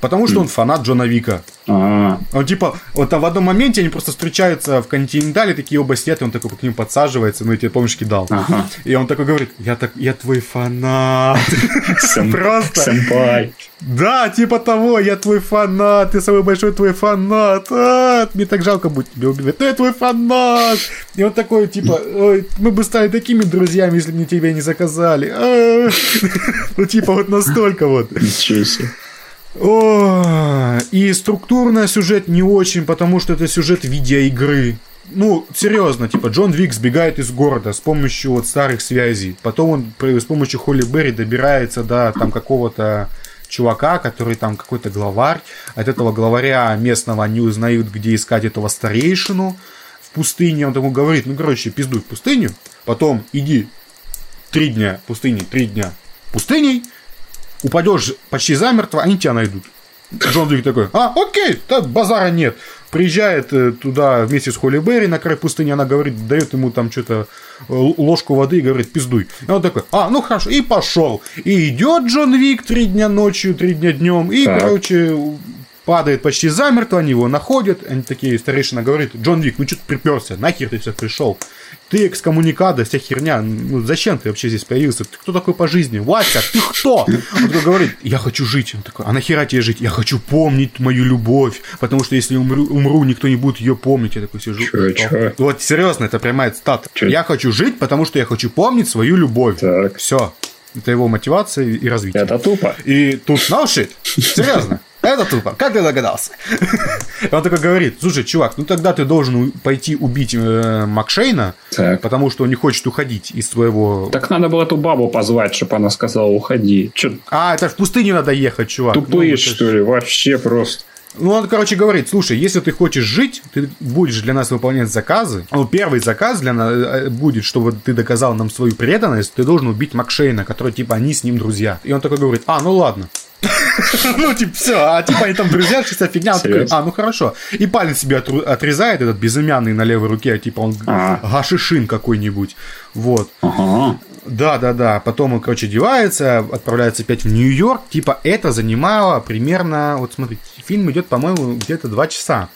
Потому что он фанат Джона Вика. А, Он типа, вот там в одном моменте они просто встречаются в континентале, такие оба сидят, и он такой к ним подсаживается, ну, я тебе, помнишь, кидал. Ага. И он такой говорит, я, так, я твой фанат. Просто. Сэмпай. Да, типа того, я твой фанат, ты самый большой твой фанат. А, мне так жалко будет тебя убивать. Ты твой фанат. И он такой, типа, «Ой, мы бы стали такими друзьями, если бы мне тебя не заказали. А. Ну, типа, вот настолько вот. Ничего себе. О, и структурно сюжет не очень, потому что это сюжет видеоигры. Ну, серьезно, типа, Джон Вик сбегает из города с помощью вот старых связей. Потом он с помощью Холли Берри добирается до там какого-то чувака, который там какой-то главарь. От этого главаря местного они узнают, где искать этого старейшину в пустыне. Он ему говорит, ну, короче, пиздуй в пустыню, потом иди три дня пустыни, три дня пустыней, упадешь почти замертво, они тебя найдут. Джон Вик такой, а, окей, да, базара нет. приезжает э, туда вместе с Холли Берри на край пустыни, она говорит, дает ему там что-то э, ложку воды и говорит, пиздуй. И он такой, а, ну хорошо, и пошел. И идет Джон Вик три дня ночью, три дня днем, и, Так. короче, падает почти замертво, они его находят, они такие, старейшина говорит, Джон Вик, ну что ты приперся, нахер ты все пришел? Ты экскоммуникада, вся херня, ну зачем ты вообще здесь появился? Ты кто такой по жизни? Васька, ты кто? Он такой говорит, я хочу жить. Он такой, а нахера тебе жить? Я хочу помнить мою любовь, потому что если умру, умру никто не будет ее помнить. Я такой сижу. Чё, чё? Вот серьезно, это прямая цитата. Чё? Я хочу жить, потому что я хочу помнить свою любовь. Так. Все. Это его мотивация и развитие. Это тупо. И тут shit. Серьезно. Это тупо. Как ты догадался? Он такой говорит, слушай, чувак, ну тогда ты должен пойти убить э, Макшейна, Так. потому что он не хочет уходить из твоего... Так надо было ту бабу позвать, чтобы она сказала, уходи. Че, А, это в пустыне надо ехать, чувак. Ну, тупые, ж- что ли? Вообще просто. Ну, он, короче, говорит, слушай, если ты хочешь жить, ты будешь для нас выполнять заказы. Ну, первый заказ для нас э, будет, чтобы ты доказал нам свою преданность, ты должен убить Макшейна, который, типа, они с ним друзья. И он такой говорит, а, ну ладно. Ну, типа, все, а типа они там друзья, вся фигня. Он такой, Серьезно? а, ну хорошо. И палец себе отрезает, этот безымянный на левой руке, типа он А. гашишин какой-нибудь. Вот. Да, да, да. Потом он, короче, одевается, отправляется опять в Нью-Йорк. Типа, это занимало примерно. Вот смотрите, фильм идет, по-моему, где-то два часа.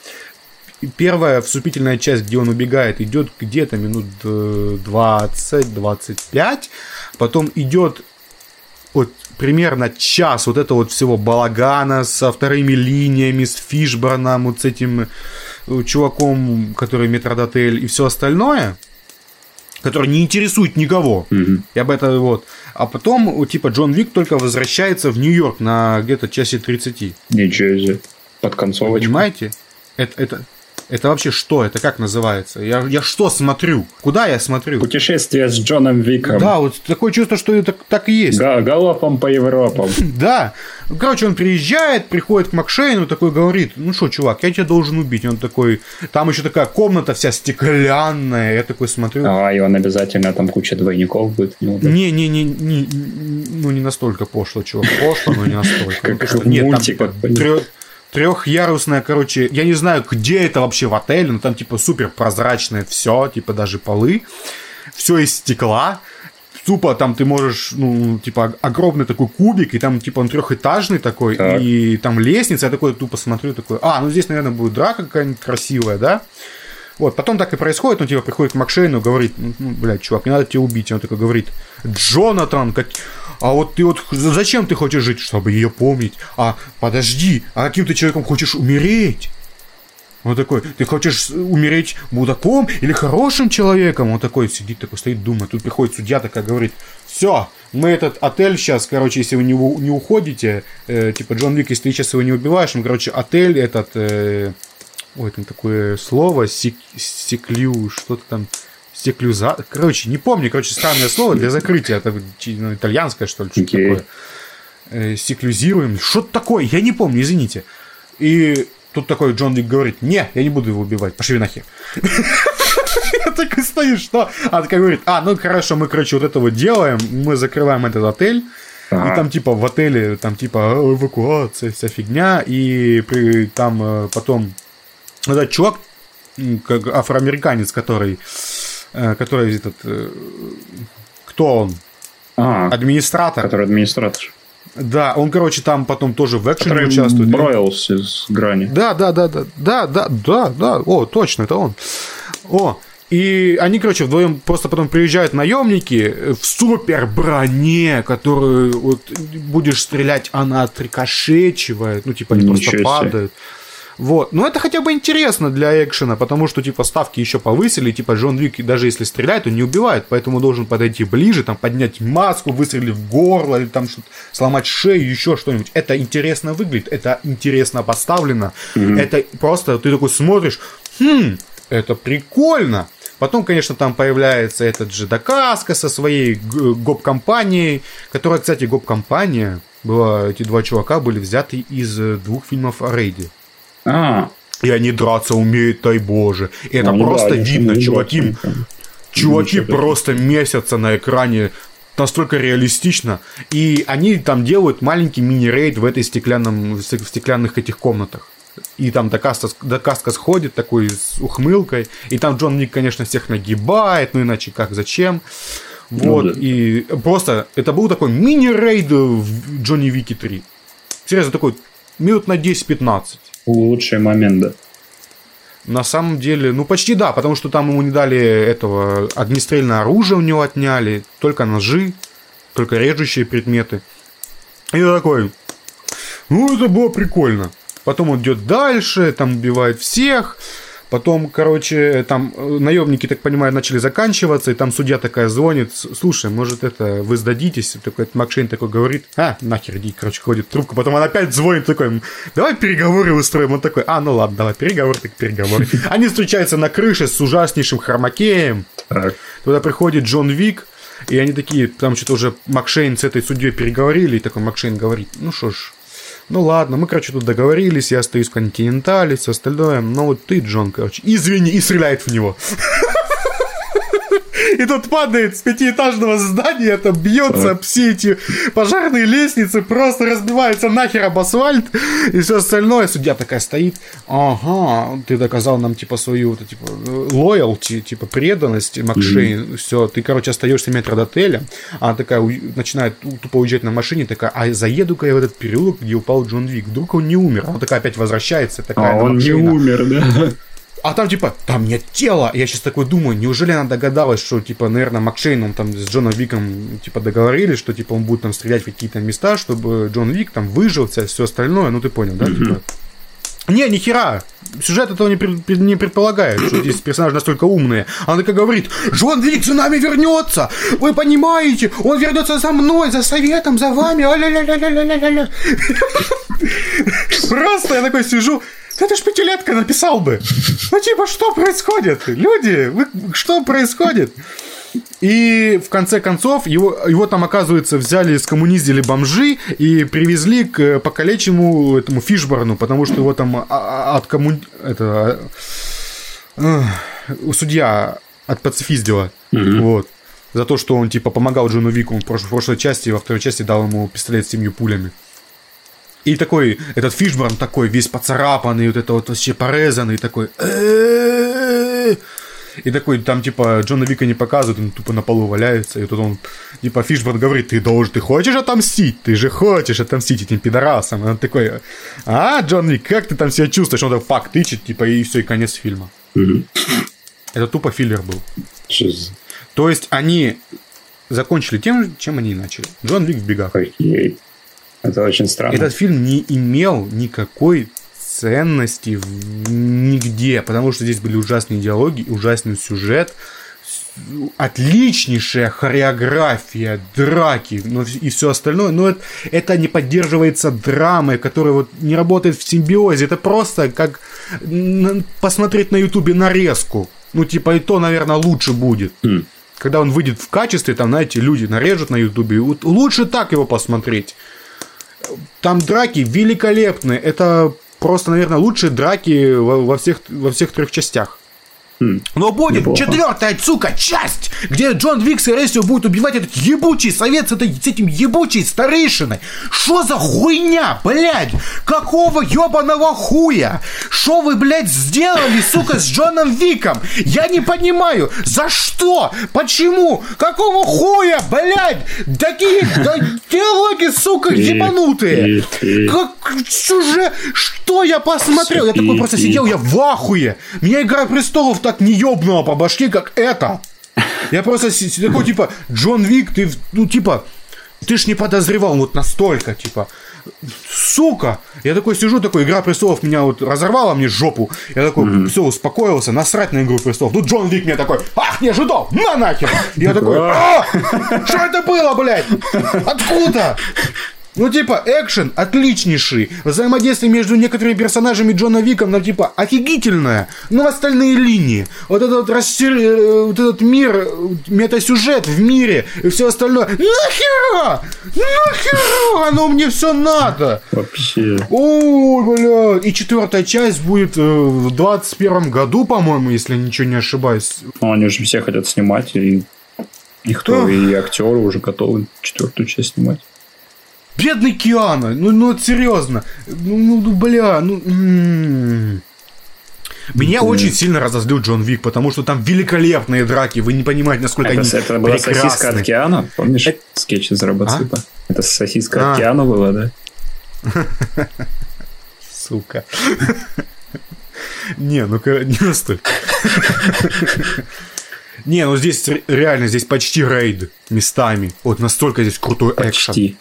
Первая вступительная часть, где он убегает, идет где-то минут э, 20-25. Потом идет примерно час вот это вот всего балагана со вторыми линиями, с Фишборном, вот с этим э, чуваком, который метродотель и все остальное, который не интересует никого. Я бы это вот. А потом, типа, Джон Вик только возвращается в Нью-Йорк на где-то часе 30. Ничего себе. Под концовочку. Понимаете? Это, это, это вообще что? Это как называется? Я, я что смотрю? Куда я смотрю? Путешествие с Джоном Виком. Да, вот такое чувство, что это так и есть. Га- Галопом по Европам. Да. Ну, Короче, он приезжает, приходит к Макшейну, такой говорит, ну что, чувак, я тебя должен убить. Он такой, там еще такая комната вся стеклянная. Я такой смотрю. А, и он обязательно там куча двойников будет. Ну, да. Не-не-не, не, ну не настолько пошло, чувак. Пошло, но не настолько. Как Ну, в там мультиках, трехъярусная, короче, я не знаю, где это вообще в отеле, но там типа супер прозрачное все, типа даже полы, все из стекла. Тупо там ты можешь, ну, типа, огромный такой кубик, и там, типа, он трехэтажный такой, Так. и там лестница, я такой тупо смотрю, такой, а, ну здесь, наверное, будет драка какая-нибудь красивая, да? Вот, потом так и происходит, он типа приходит к Макшейну, говорит, ну, ну, блядь, чувак, не надо тебя убить. И он такой говорит, Джонатан, как... а вот ты вот зачем ты хочешь жить? Чтобы ее помнить. А, подожди, а каким ты человеком хочешь умереть? Он такой, ты хочешь умереть мудаком или хорошим человеком? Он такой сидит, такой стоит, думает. Тут приходит судья, такая говорит, все, мы этот отель сейчас, короче, если вы не, не уходите, э, типа Джон Вик, если ты сейчас его не убиваешь, мы, короче, отель этот, э, ой, там такое слово, сек, секлю, что-то там, секлюза, короче, не помню, короче, странное слово для закрытия, это ну, итальянское, что ли, что-то Окей. такое. Э, секлюзируем, что-то такое, я не помню, извините. И тут такой Джон Вик говорит, не, я не буду его убивать, пошли нахер. Я такой стою, что? А такая говорит, а, ну хорошо, мы, короче, вот это вот делаем, мы закрываем этот отель, и там типа в отеле, там типа «А, эвакуация, вся фигня, и при, там э, потом этот чувак, как афроамериканец, который, который этот, э, кто он? А, Администратор. который администратор. Да, он, короче, там потом тоже в экшене Который участвует. Бройлс из грани. Да, да, да, да, да, да, да, да, о, точно, это он. О, и они, короче, вдвоем просто потом приезжают наемники в супер броне, которую вот будешь стрелять, она отрикошечивает, ну, типа, они просто Ничего себе. падают. Вот. Но это хотя бы интересно для экшена, потому что, типа, ставки еще повысили, типа, Джон Вик, даже если стреляет, он не убивает, поэтому должен подойти ближе, там, поднять маску, выстрелить в горло, или там что-то, сломать шею, еще что-нибудь. Это интересно выглядит, это интересно поставлено, это просто, ты такой смотришь, хм, это прикольно. Потом, конечно, там появляется этот же Дакаска со своей гоп-компанией, которая, кстати, гоп-компания была, эти два чувака были взяты из э, двух фильмов о рейде. А, И они драться умеют, дай боже. И это ну, просто да, видно, чуваки, чуваки просто месяца на экране настолько реалистично. И они там делают маленький мини-рейд в этой стеклянном, в стеклянных этих комнатах. и там Дакаска, Дакаска сходит такой с ухмылкой, и там Джон Вик, конечно, всех нагибает, ну иначе как, зачем. Вот, Ну да. и просто это был такой мини-рейд в Джонни Вики 3. Серьезно, такой минут на 10-15. Лучший момент, да. На самом деле, ну почти да, потому что там ему не дали этого огнестрельное оружие у него отняли, только ножи, только режущие предметы. И я такой, ну это было прикольно. Потом он идет дальше, там убивает всех. Потом, короче, там э, наемники, так понимаю, начали заканчиваться, и там судья такая звонит, «С- слушай, может это вы сдадитесь? Такой Макшейн такой говорит, а, нахер иди, короче, ходит трубку, потом он опять звонит такой, давай переговоры устроим, он такой, а, ну ладно, давай, переговоры, так переговоры. Они встречаются на крыше с ужаснейшим хромакеем. Туда приходит Джон Вик, и они такие, там что-то уже Макшейн с этой судьей переговорили, и такой Макшейн говорит, ну что ж, ну ладно, мы, короче, тут договорились, я остаюсь в Континентале, все остальное, но вот ты, Джон, короче, извини, и стреляет в него. И тот падает с пятиэтажного здания, там бьется об все эти пожарные лестницы, просто разбивается нахер об асфальт и все остальное. Судья такая стоит, ага, ты доказал нам, типа, свою, вот, типа, лоялти, типа, преданность, Макшейн, все, ты, короче, остаешься метр до отеля, а она такая начинает ту- тупо уезжать на машине, такая, а заеду-ка я в этот переулок, где упал Джон Вик, вдруг он не умер. Она такая опять возвращается, такая А он не умер, да? А там, типа, там нет тела. Я сейчас такой думаю, неужели она догадалась, что, типа, наверное, Макшейн, он там с Джоном Виком, типа, договорились, что, типа, он будет там стрелять в какие-то места, чтобы Джон Вик там выжил, все, остальное, ну, ты понял, да, типа? Не, ни хера. Сюжет этого не, пред- не предполагает, что здесь персонажи настолько умные. Она такая говорит, Джон Вик за нами вернется! Вы понимаете? Он вернется за мной, за советом, за вами. А-ля-ля-ля-ля-ля-ля-ля». Просто я такой сижу, это ж пятилетка написал бы. Ну, типа, что происходит? Люди, вы, что происходит? И в конце концов его, его там, оказывается, взяли, скоммуниздили бомжи и привезли к покалеченному этому Фишборну, потому что его там а- а- от коммун... Это... э, судья от пацифиздила. Вот. За то, что он, типа, помогал Джону Вику в прош- в прошлой части, во второй части дал ему пистолет с семью пулями. И такой, этот Фишборн такой, весь поцарапанный, вот это вот вообще порезанный, такой... И такой, там, типа, Джона Вика не показывают, он тупо на полу валяется, и тут он, типа, Фишборн говорит, ты должен, ты хочешь отомстить? Ты же хочешь отомстить этим пидорасам. И он такой, а, Джон Вик, как ты там себя чувствуешь? Он так факт тычет, типа, и все, и конец фильма. Это тупо филлер был. То есть они закончили тем, чем они и начали. Джон Вик в бегах. Это очень странно. Этот фильм не имел никакой ценности нигде, потому что здесь были ужасные диалоги, ужасный сюжет, отличнейшая хореография, драки ну, и все остальное, но это, это не поддерживается драмой, которая вот не работает в симбиозе, это просто как посмотреть на ютубе нарезку, ну типа и то, наверное, лучше будет. Хм. Когда он выйдет в качестве, там, знаете, люди нарежут на ютубе, лучше так его посмотреть. Там драки великолепные. Это просто, наверное, лучшие драки во, во всех, во всех трех частях. Хм. Но будет Неплохо. четвертая, сука, часть, где Джон Викс и Ресио будут убивать этот ебучий совет с, этой, с этим ебучей старейшиной. Что за хуйня, блядь? Какого ебаного хуя? Что вы, блядь, сделали, сука, с Джоном Виком? Я не понимаю, за что? Почему? Какого хуя, блядь? Такие да, диалоги, сука, ебанутые. Как сюжет? Что я посмотрел? Я такой просто сидел, я в ахуе. Меня Игра престолов так не ебнула по башке, как это. Я просто такой, типа, Джон Вик, ты, ну, типа, ты ж не подозревал вот настолько, типа, сука. Я такой сижу, такой, Игра престолов меня вот разорвала мне жопу. Я такой, все, успокоился, насрать на Игру престолов. Тут Джон Вик мне такой, ах, не ожидал, на нахер. Я такой, «А! что это было, блядь? Откуда? Ну, типа, экшен отличнейший. Взаимодействие между некоторыми персонажами Джона Виком, ну, типа, офигительное. Но в остальные линии. Вот этот вот, рассер- э, вот этот мир, э, метасюжет в мире и все остальное. Нахера? Нахера? Оно мне все надо. Вообще. Ой, бля. И четвертая часть будет э, в 21 году, по-моему, если ничего не ошибаюсь. Ну, они уже все хотят снимать, и, и кто, и актеры уже готовы четвертую часть снимать. Бедный Киану, ну, ну серьезно. Ну, ну, ну, бля, ну... м-м. Меня очень сильно разозлил Джон Вик, потому что там великолепные драки, вы не понимаете, насколько Это, они это была сосиска от прекрасны. Киану, помнишь? Скетч из Робоципа. Это сосиска А. от Киану была, да? Сука. Не, ну ка- не настолько. Не, ну здесь ре- реально, здесь почти рейд местами. Вот настолько здесь крутой экшен. Почти.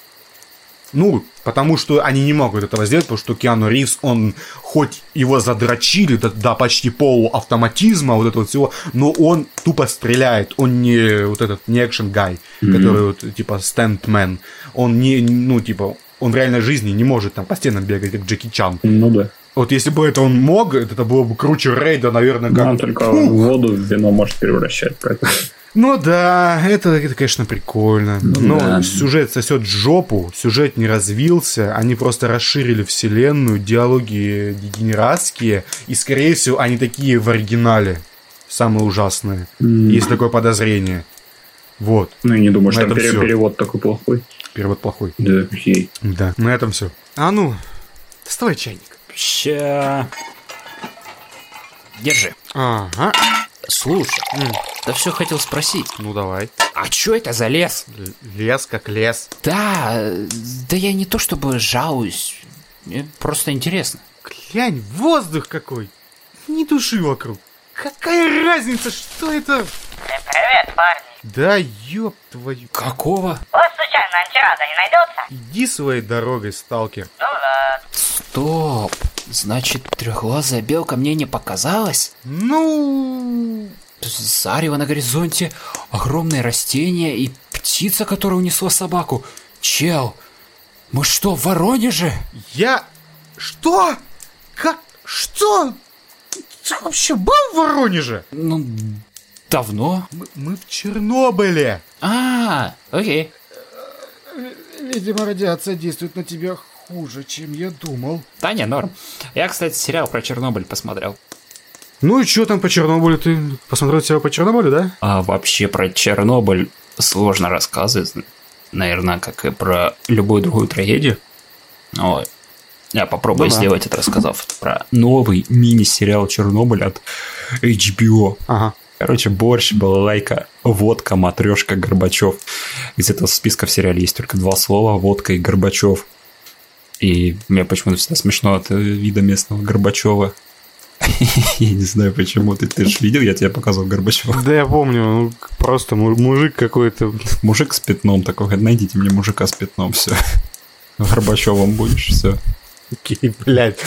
Ну, потому что они не могут этого сделать, потому что Киану Ривз, он хоть его задрочили до, до почти полуавтоматизма, вот этого всего, но он тупо стреляет. Он не вот этот, не экшен-гай, который вот, типа, стендмен. Он не, ну, типа, он в реальной жизни не может там по стенам бегать, как Джеки Чан. Ну да. Вот если бы это он мог, это было бы круче рейда, наверное, как... Он только воду в вино может превращать. поэтому- Ну да, это, это конечно, прикольно. Но да. сюжет сосет жопу, сюжет не развился, они просто расширили вселенную, диалоги дегенератские, и, скорее всего, они такие в оригинале. Самые ужасные. Есть такое подозрение. Вот, Ну, и не думаю, что На там этом пере- перевод такой плохой. перевод плохой. Да, ей. Да, на этом все. А ну, доставай чайник. Ща. Держи. Ага, Слушай, да все хотел спросить. ну давай. А что это за лес? Л- Лес как лес. Да, да я не то чтобы жалуюсь. Мне просто интересно. Глянь, воздух какой! Ни души вокруг. Какая разница, что это? Привет, парни. Да ёб твою. Какого? Вот случайно антирада не найдется? Иди своей дорогой, сталкер. Ну ладно. Стоп. Значит, трехглазая белка мне не показалась? Ну... Зарево на горизонте, огромные растения и птица, которая унесла собаку. Чел, мы что, в Воронеже? Я... Что? Как? Что? Ты вообще был в Воронеже? Ну, давно. Мы, мы в Чернобыле. А, окей. Видимо, радиация действует на тебя хуже, чем я думал. Да не, норм. Я, кстати, сериал про Чернобыль посмотрел. Ну и что там по Чернобылю? Ты посмотрел сериал по Чернобылю, да? А вообще про Чернобыль сложно рассказывать, наверное, как и про любую другую трагедию. Ой. Я попробую Ну да. сделать это, рассказав про новый мини-сериал Чернобыль от HBO. Ага. Короче, борщ, балалайка, водка, матрешка, Горбачев. Где-то в списках в сериале есть только два слова – водка и Горбачев. И мне почему-то всегда смешно от э, вида местного Горбачева. Я не знаю почему. Ты, ты же видел, я тебе показывал Горбачева. Да я помню, ну, просто му- мужик какой-то. Мужик с пятном такой, найдите мне мужика с пятном, все. Горбачевым будешь, все. Окей, блядь.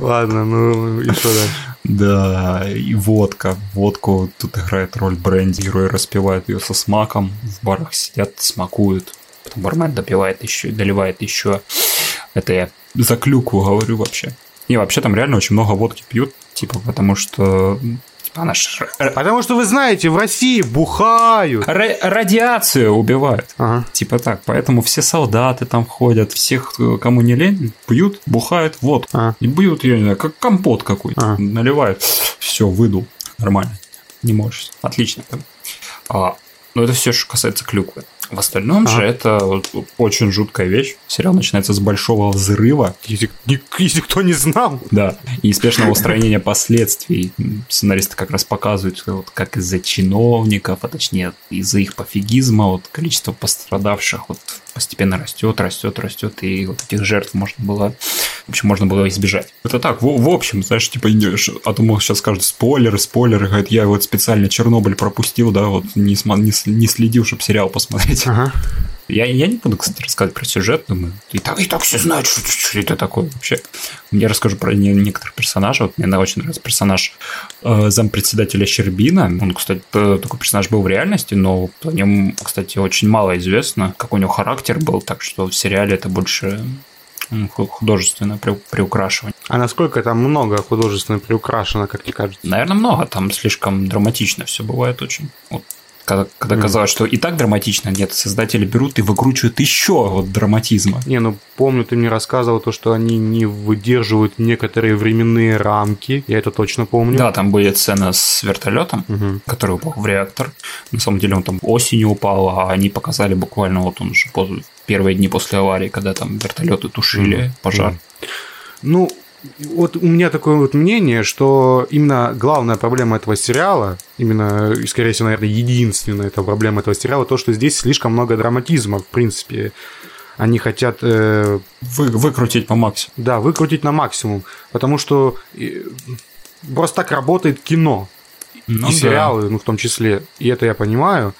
Ладно, ну и что дальше? Да, и водка. Водку тут играет роль бренди. Герои распивают ее со смаком. В барах сидят, смакуют. Потом бармен допивает еще, доливает еще. Это я за клюкву говорю вообще. Не, вообще там реально очень много водки пьют. Типа, потому что... Типа, она ж р- Потому что вы знаете, в России бухают. ра- радиацию убивает. Ага. Типа так, поэтому все солдаты там ходят, всех, э, кому не лень, пьют, бухают водку. А. И бьют, я не знаю, как компот какой-то. А. Наливают, все, выдул. Нормально. Не можешь. Отлично. А, но это все, что касается клюквы. В остальном же это вот очень жуткая вещь. Сериал начинается с большого взрыва, Если, если кто не знал. да, и спешного устранения последствий. Сценаристы как раз показывают, вот как из-за чиновников, а точнее из-за их пофигизма, вот количество пострадавших вот постепенно растет, растет, растет, и вот этих жертв можно было, в общем, можно было избежать. Это так, в, в общем, знаешь, типа, идешь, а то мол, сейчас скажут спойлеры, спойлеры, говорят, я вот специально Чернобыль пропустил, да, вот не, не, не следил, чтобы сериал посмотреть. Ага. Я, я не буду, кстати, рассказывать про сюжет, думаю, и так, и так все знают, что, что это такое вообще. Я расскажу про не- некоторых персонажей. Вот мне на- очень нравится персонаж э, зампредседателя Щербина. Он, кстати, такой персонаж был в реальности, но о нем, кстати, очень мало известно, какой у него характер был, так что в сериале это больше м, ху- художественное при- приукрашивание. А насколько там много художественно приукрашено, как тебе кажется? Наверное, много, там слишком драматично все бывает очень. Вот Когда, когда казалось, что и так драматично, нет, создатели берут и выкручивают еще вот драматизма. Не, ну помню, ты мне рассказывал то, что они не выдерживают некоторые временные рамки. Я это точно помню. Да, там будет сцена с вертолетом, Мгм. который упал в реактор. На самом деле он там осенью упал, а они показали буквально вот он же поз- первые дни после аварии, когда там вертолеты тушили пожар. Ну, вот у меня такое вот мнение, что именно главная проблема этого сериала, именно, скорее всего, наверное, единственная эта проблема этого сериала, то, что здесь слишком много драматизма, в принципе. Они хотят, э, Вы, выкрутить по максимуму. да, выкрутить на максимум, потому что э, просто так работает кино. Ну и да. сериалы, ну, в том числе. И это я понимаю.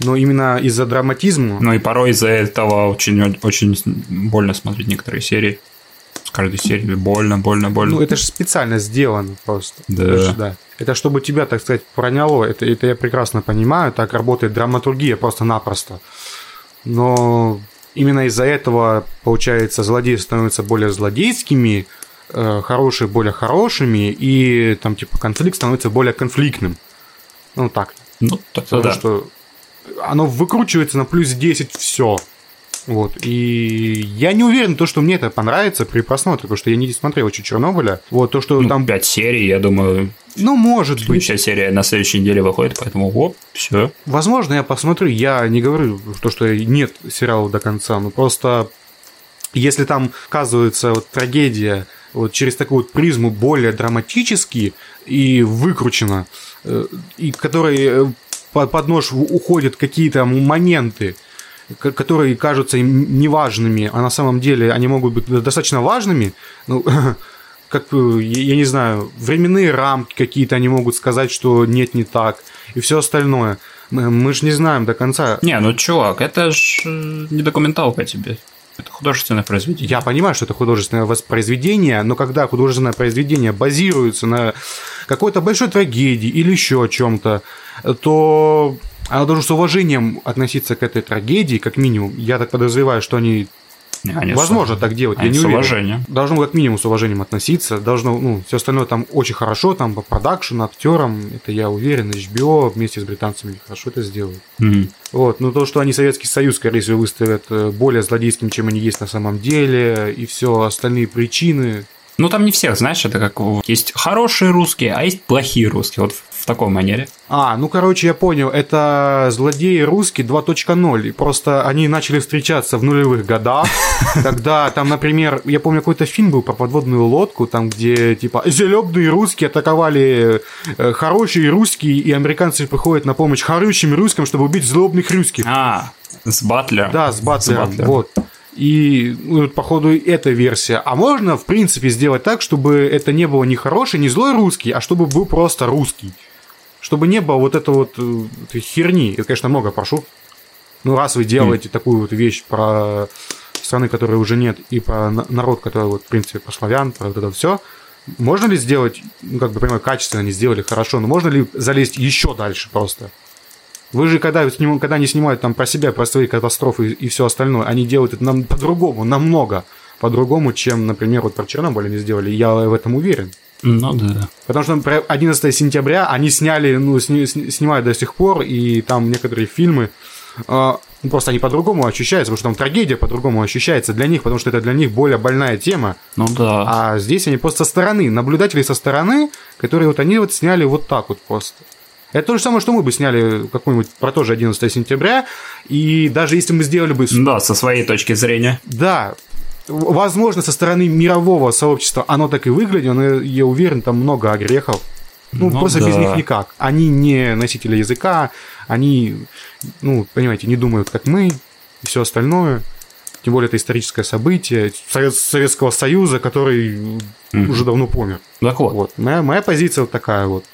Но именно из-за драматизма... Ну и порой из-за этого очень, очень больно смотреть некоторые серии. С каждой серии больно, больно, больно. Ну, это же специально сделано просто. Да. Это, ж- да. это чтобы тебя, так сказать, проняло. Это, это я прекрасно понимаю. Так работает драматургия просто-напросто. Но именно из-за этого, получается, злодеи становятся более злодейскими, э, хорошие более хорошими, и там, типа, конфликт становится более конфликтным. Ну, так. Ну, так Потому да. что оно выкручивается на плюс 10 все. Вот. И я не уверен, то, что мне это понравится при просмотре, потому что я не смотрел еще Чернобыля. Вот то, что Ну, там. пять серий, я думаю, Ну, может быть. следующая серия на следующей неделе выходит, поэтому оп, все. Возможно, я посмотрю. Я не говорю, то, что нет сериала до конца, но просто если там оказывается вот трагедия вот через такую вот призму более драматически и выкручена, э, и которой э, под нож уходят какие-то моменты, которые кажутся им неважными, а на самом деле они могут быть достаточно важными, ну, как, э, я не знаю, временные рамки какие-то они могут сказать, что нет, не так, и все остальное. Мы, мы же не знаем до конца. Не, ну чувак, это ж э, не документалка тебе. Это художественное произведение. Я понимаю, что это художественное воспроизведение, но когда художественное произведение базируется на какой-то большой трагедии или еще о чем-то, то оно должно с уважением относиться к этой трагедии, как минимум. Я так подозреваю, что они Не, они с- возможно так делать, я они не с уверен. уважением. Должно как минимум с уважением относиться, должно, ну, все остальное там очень хорошо, там по продакшену, актерам, это я уверен, HBO вместе с британцами хорошо это сделают. Мгм. Вот, но то, что они Советский Союз, скорее всего, выставят э, более злодейским, чем они есть на самом деле, и все остальные причины. Ну, там не всех, знаешь, это как есть хорошие русские, а есть плохие русские. Вот в, такой манере. А, ну, короче, я понял, это злодеи русские 2.0, и просто они начали встречаться в нулевых годах, когда там, например, я помню, какой-то фильм был про подводную лодку, там, где, типа, зелебные русские атаковали э, хорошие русские, и американцы приходят на помощь хорошим русским, чтобы убить злобных русских. А, с Батлером. Да, с Батлером, вот. И, ну, походу, эта версия. А можно, в принципе, сделать так, чтобы это не было не хороший, не злой русский, а чтобы был просто русский. Чтобы не было вот это вот э, этой херни. Это, конечно, много прошу. Ну, раз вы делаете такую вот вещь про страны, которые уже нет, и про на- народ, который, вот, в принципе, про славян, про вот это все, можно ли сделать, ну, как бы, понимаю, качественно они сделали хорошо, но можно ли залезть еще дальше просто? Вы же, когда, когда они снимают там про себя, про свои катастрофы и, все остальное, они делают это нам по-другому, намного по-другому, чем, например, вот про Чернобыль они сделали. Я в этом уверен. Ну да. Потому что например, 11 сентября они сняли, ну, сни- сни- снимают до сих пор, и там некоторые фильмы, а, ну, просто они по-другому ощущаются, потому что там трагедия по-другому ощущается для них, потому что это для них более больная тема. Ну да. А здесь они просто со стороны, наблюдатели со стороны, которые вот они вот сняли вот так вот просто. Это то же самое, что мы бы сняли какой-нибудь про тоже 11 сентября, и даже если мы сделали бы... Да, со своей точки зрения. Да, возможно, со стороны мирового сообщества оно так и выглядит, но я уверен, там много огрехов. Ну, Ну просто без да. них никак. Они не носители языка, они, ну, понимаете, не думают, как мы, и все остальное. Тем более, это историческое событие Совет- Советского Союза, который Мгм. уже давно помер. Так вот. Вот. Моя, моя позиция вот такая вот.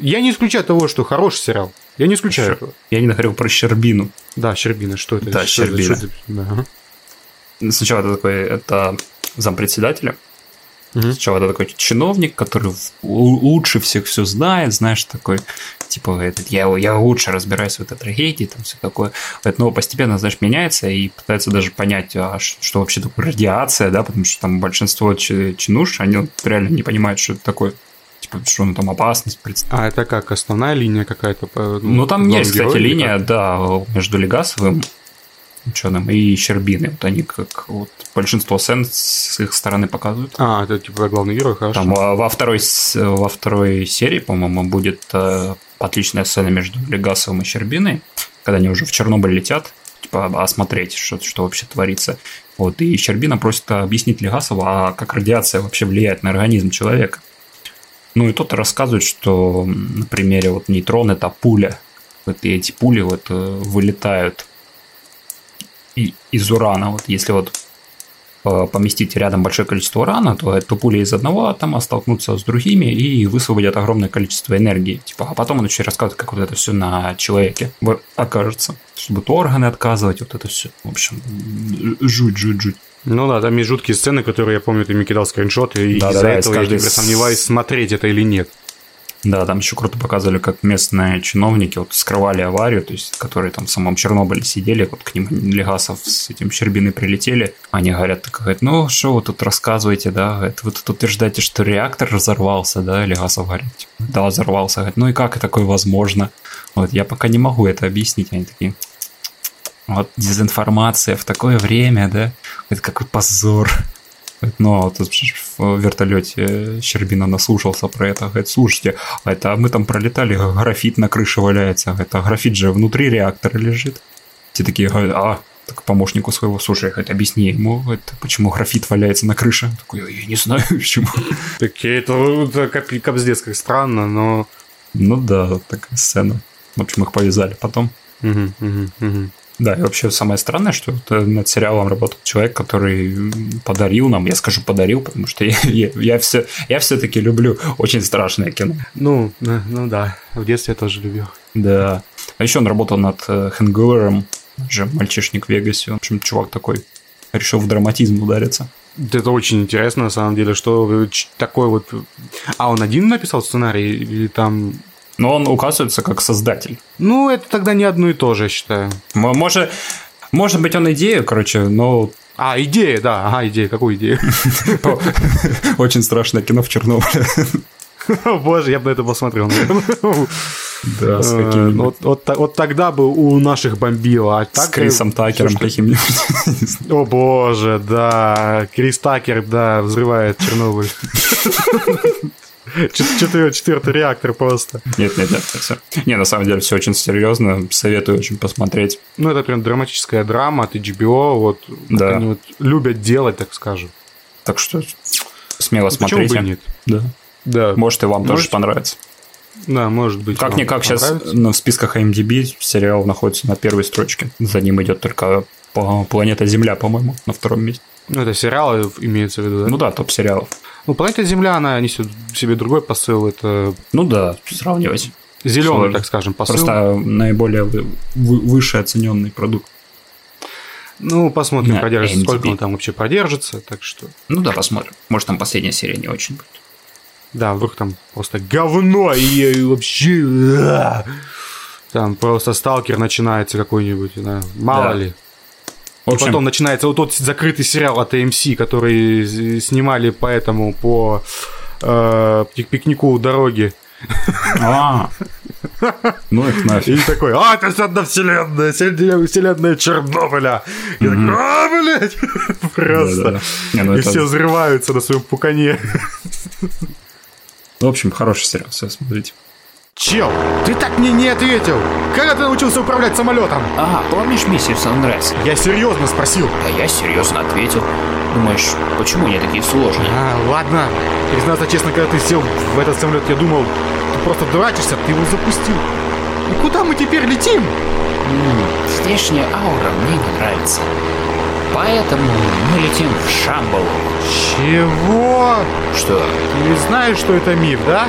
Я не исключаю того, что хороший сериал. Я не исключаю этого. Я не говорил про Щербину. Да, Щербина, что это? Да, Что это? Щербина. Что это? Да. Сначала это такой, это зампредседателя. Мгм. Сначала это такой чиновник, который лучше всех все знает, знаешь, такой, типа, этот, я, я лучше разбираюсь в этой трагедии, там все такое. Но постепенно, знаешь, меняется и пытается даже понять, а ш- что вообще такое радиация, да, потому что там большинство чи- чинуш, они вот реально не понимают, что это такое. Типа, что он там опасность представляет. А это как, основная линия какая-то? по- Ну, там главный есть, кстати, линия, да, между Легасовым ученым и Щербиной. Вот они как вот большинство сцен с их стороны показывают. А, это типа главный герой, хорошо. Там во во второй, во второй серии, по-моему, будет э, отличная сцена между Легасовым и Щербиной, когда они уже в Чернобыль летят, типа осмотреть, что, что вообще творится. Вот, и Щербина просит объяснить Легасову, а как радиация вообще влияет на организм человека. Ну и тот рассказывает, что на примере вот нейтрон это пуля. Вот и эти пули вот э, вылетают и- из урана. Вот если вот э, поместить рядом большое количество урана, то это пули из одного атома столкнутся с другими и высвободят огромное количество энергии. Типа, а потом он еще рассказывает, как вот это все на человеке окажется. Чтобы органы отказывать, вот это все. В общем, жуть, жуть, жуть. Ну да, там есть жуткие сцены, которые, я помню, ты мне кидал скриншоты, и Да-да-да, из-за из этого я теперь сомневаюсь, смотреть это или нет. Да, там еще круто показывали, как местные чиновники вот скрывали аварию, то есть, которые там в самом Чернобыле сидели, вот к ним Легасов с этим Щербиной прилетели, они говорят, так, говорят, ну, что вы тут рассказываете, да, говорит, вы тут утверждаете, что реактор разорвался, да, Легасов говорит, типа, да, взорвался, говорит, ну и как такое возможно? Вот, я пока не могу это объяснить, они такие, вот дезинформация в такое время, да, это какой позор. А тут в вертолете Щербина наслушался про это. Говорит, слушайте, а это мы там пролетали, графит на крыше валяется. А графит же внутри реактора лежит. Те такие говорят, а, так помощнику своего, слушай, говорит, объясни ему, говорит, почему графит валяется на крыше. Он Такой, я не знаю, почему. Такие, это, это кап- капздец, как странно, но... Ну да, такая сцена. В общем, их повязали потом. Мгм, мгм, мгм. Да, и вообще самое странное, что э, над сериалом работал человек, который подарил нам, я скажу подарил, потому что я, я, я все, я все-таки люблю очень страшное кино. Ну, да, ну да, в детстве я тоже любил. Да. А еще он работал над э, Хэнговером, же мальчишник в Вегасе. В общем, чувак такой решил в драматизм удариться. Это очень интересно, на самом деле, что такой вот... А он один написал сценарий или там... Но он указывается как создатель. Ну, это тогда не одно и то же, я считаю. Может, может быть, он идею, короче, но А, идея, да, ага, идея, какую идею? очень страшное кино в Чернобыле. Боже, я бы на это посмотрел. Да, с Э. Вот вот тогда бы у наших бомбило. а С так, Крисом э, Такером каким-нибудь. О боже, да. Крис Такер, да, взрывает Чернобыль. Чет- четвер- Четвертый реактор просто. Нет, нет, нет, все. Не, на самом деле все очень серьезно. Советую очень посмотреть. Ну, это прям драматическая драма от HBO. Вот, как Да. они вот любят делать, так скажем. Так что смело Почему смотрите. бы и нет? Да. Да, Может, и вам тоже Может, понравится. да, может быть. вам Как-никак сейчас понравится. в списках IMDb сериал находится на первой строчке. За ним идет только Планета Земля, по-моему, на втором месте. Ну, это сериалы имеется в виду, да? Ну да, топ сериалов. Ну, Планета Земля, она несет в себе другой посыл. Это Ну да, сравнивать. зеленый, Сложно. так скажем, посыл. Просто наиболее вы- вы- выше оцененный продукт. Ну, посмотрим, На продержится, сколько IMDb. он там вообще продержится. Так что, Ну да, посмотрим. Может, там последняя серия не очень будет. да, вдруг там просто говно и, и вообще... а, Там просто сталкер начинается какой-нибудь, да, мало Да. ли. В И общем, потом начинается вот тот закрытый сериал от AMC, который снимали поэтому по э, пик- пикнику у дороги. А, ну их И нафиг. такой, а, это же одна вселенная, вселенная Чернобыля. И такой, а, блядь, просто. Ну И все взрываются на своем пукане. В общем, хороший сериал, все смотрите. Чел, ты так мне не ответил. Когда ты научился управлять самолетом? Ага, помнишь миссию Sunrise? Я серьезно спросил. Да я серьезно ответил. Думаешь, почему они такие сложные? А, ладно. Признаться честно, когда ты сел в этот самолет, я думал, ты просто дурачишься, ты его запустил. И куда мы теперь летим? М, Здешняя аура мне не нравится. Поэтому мы летим в Шамбалу. Чего? Что? Ты знаешь, что это миф, да?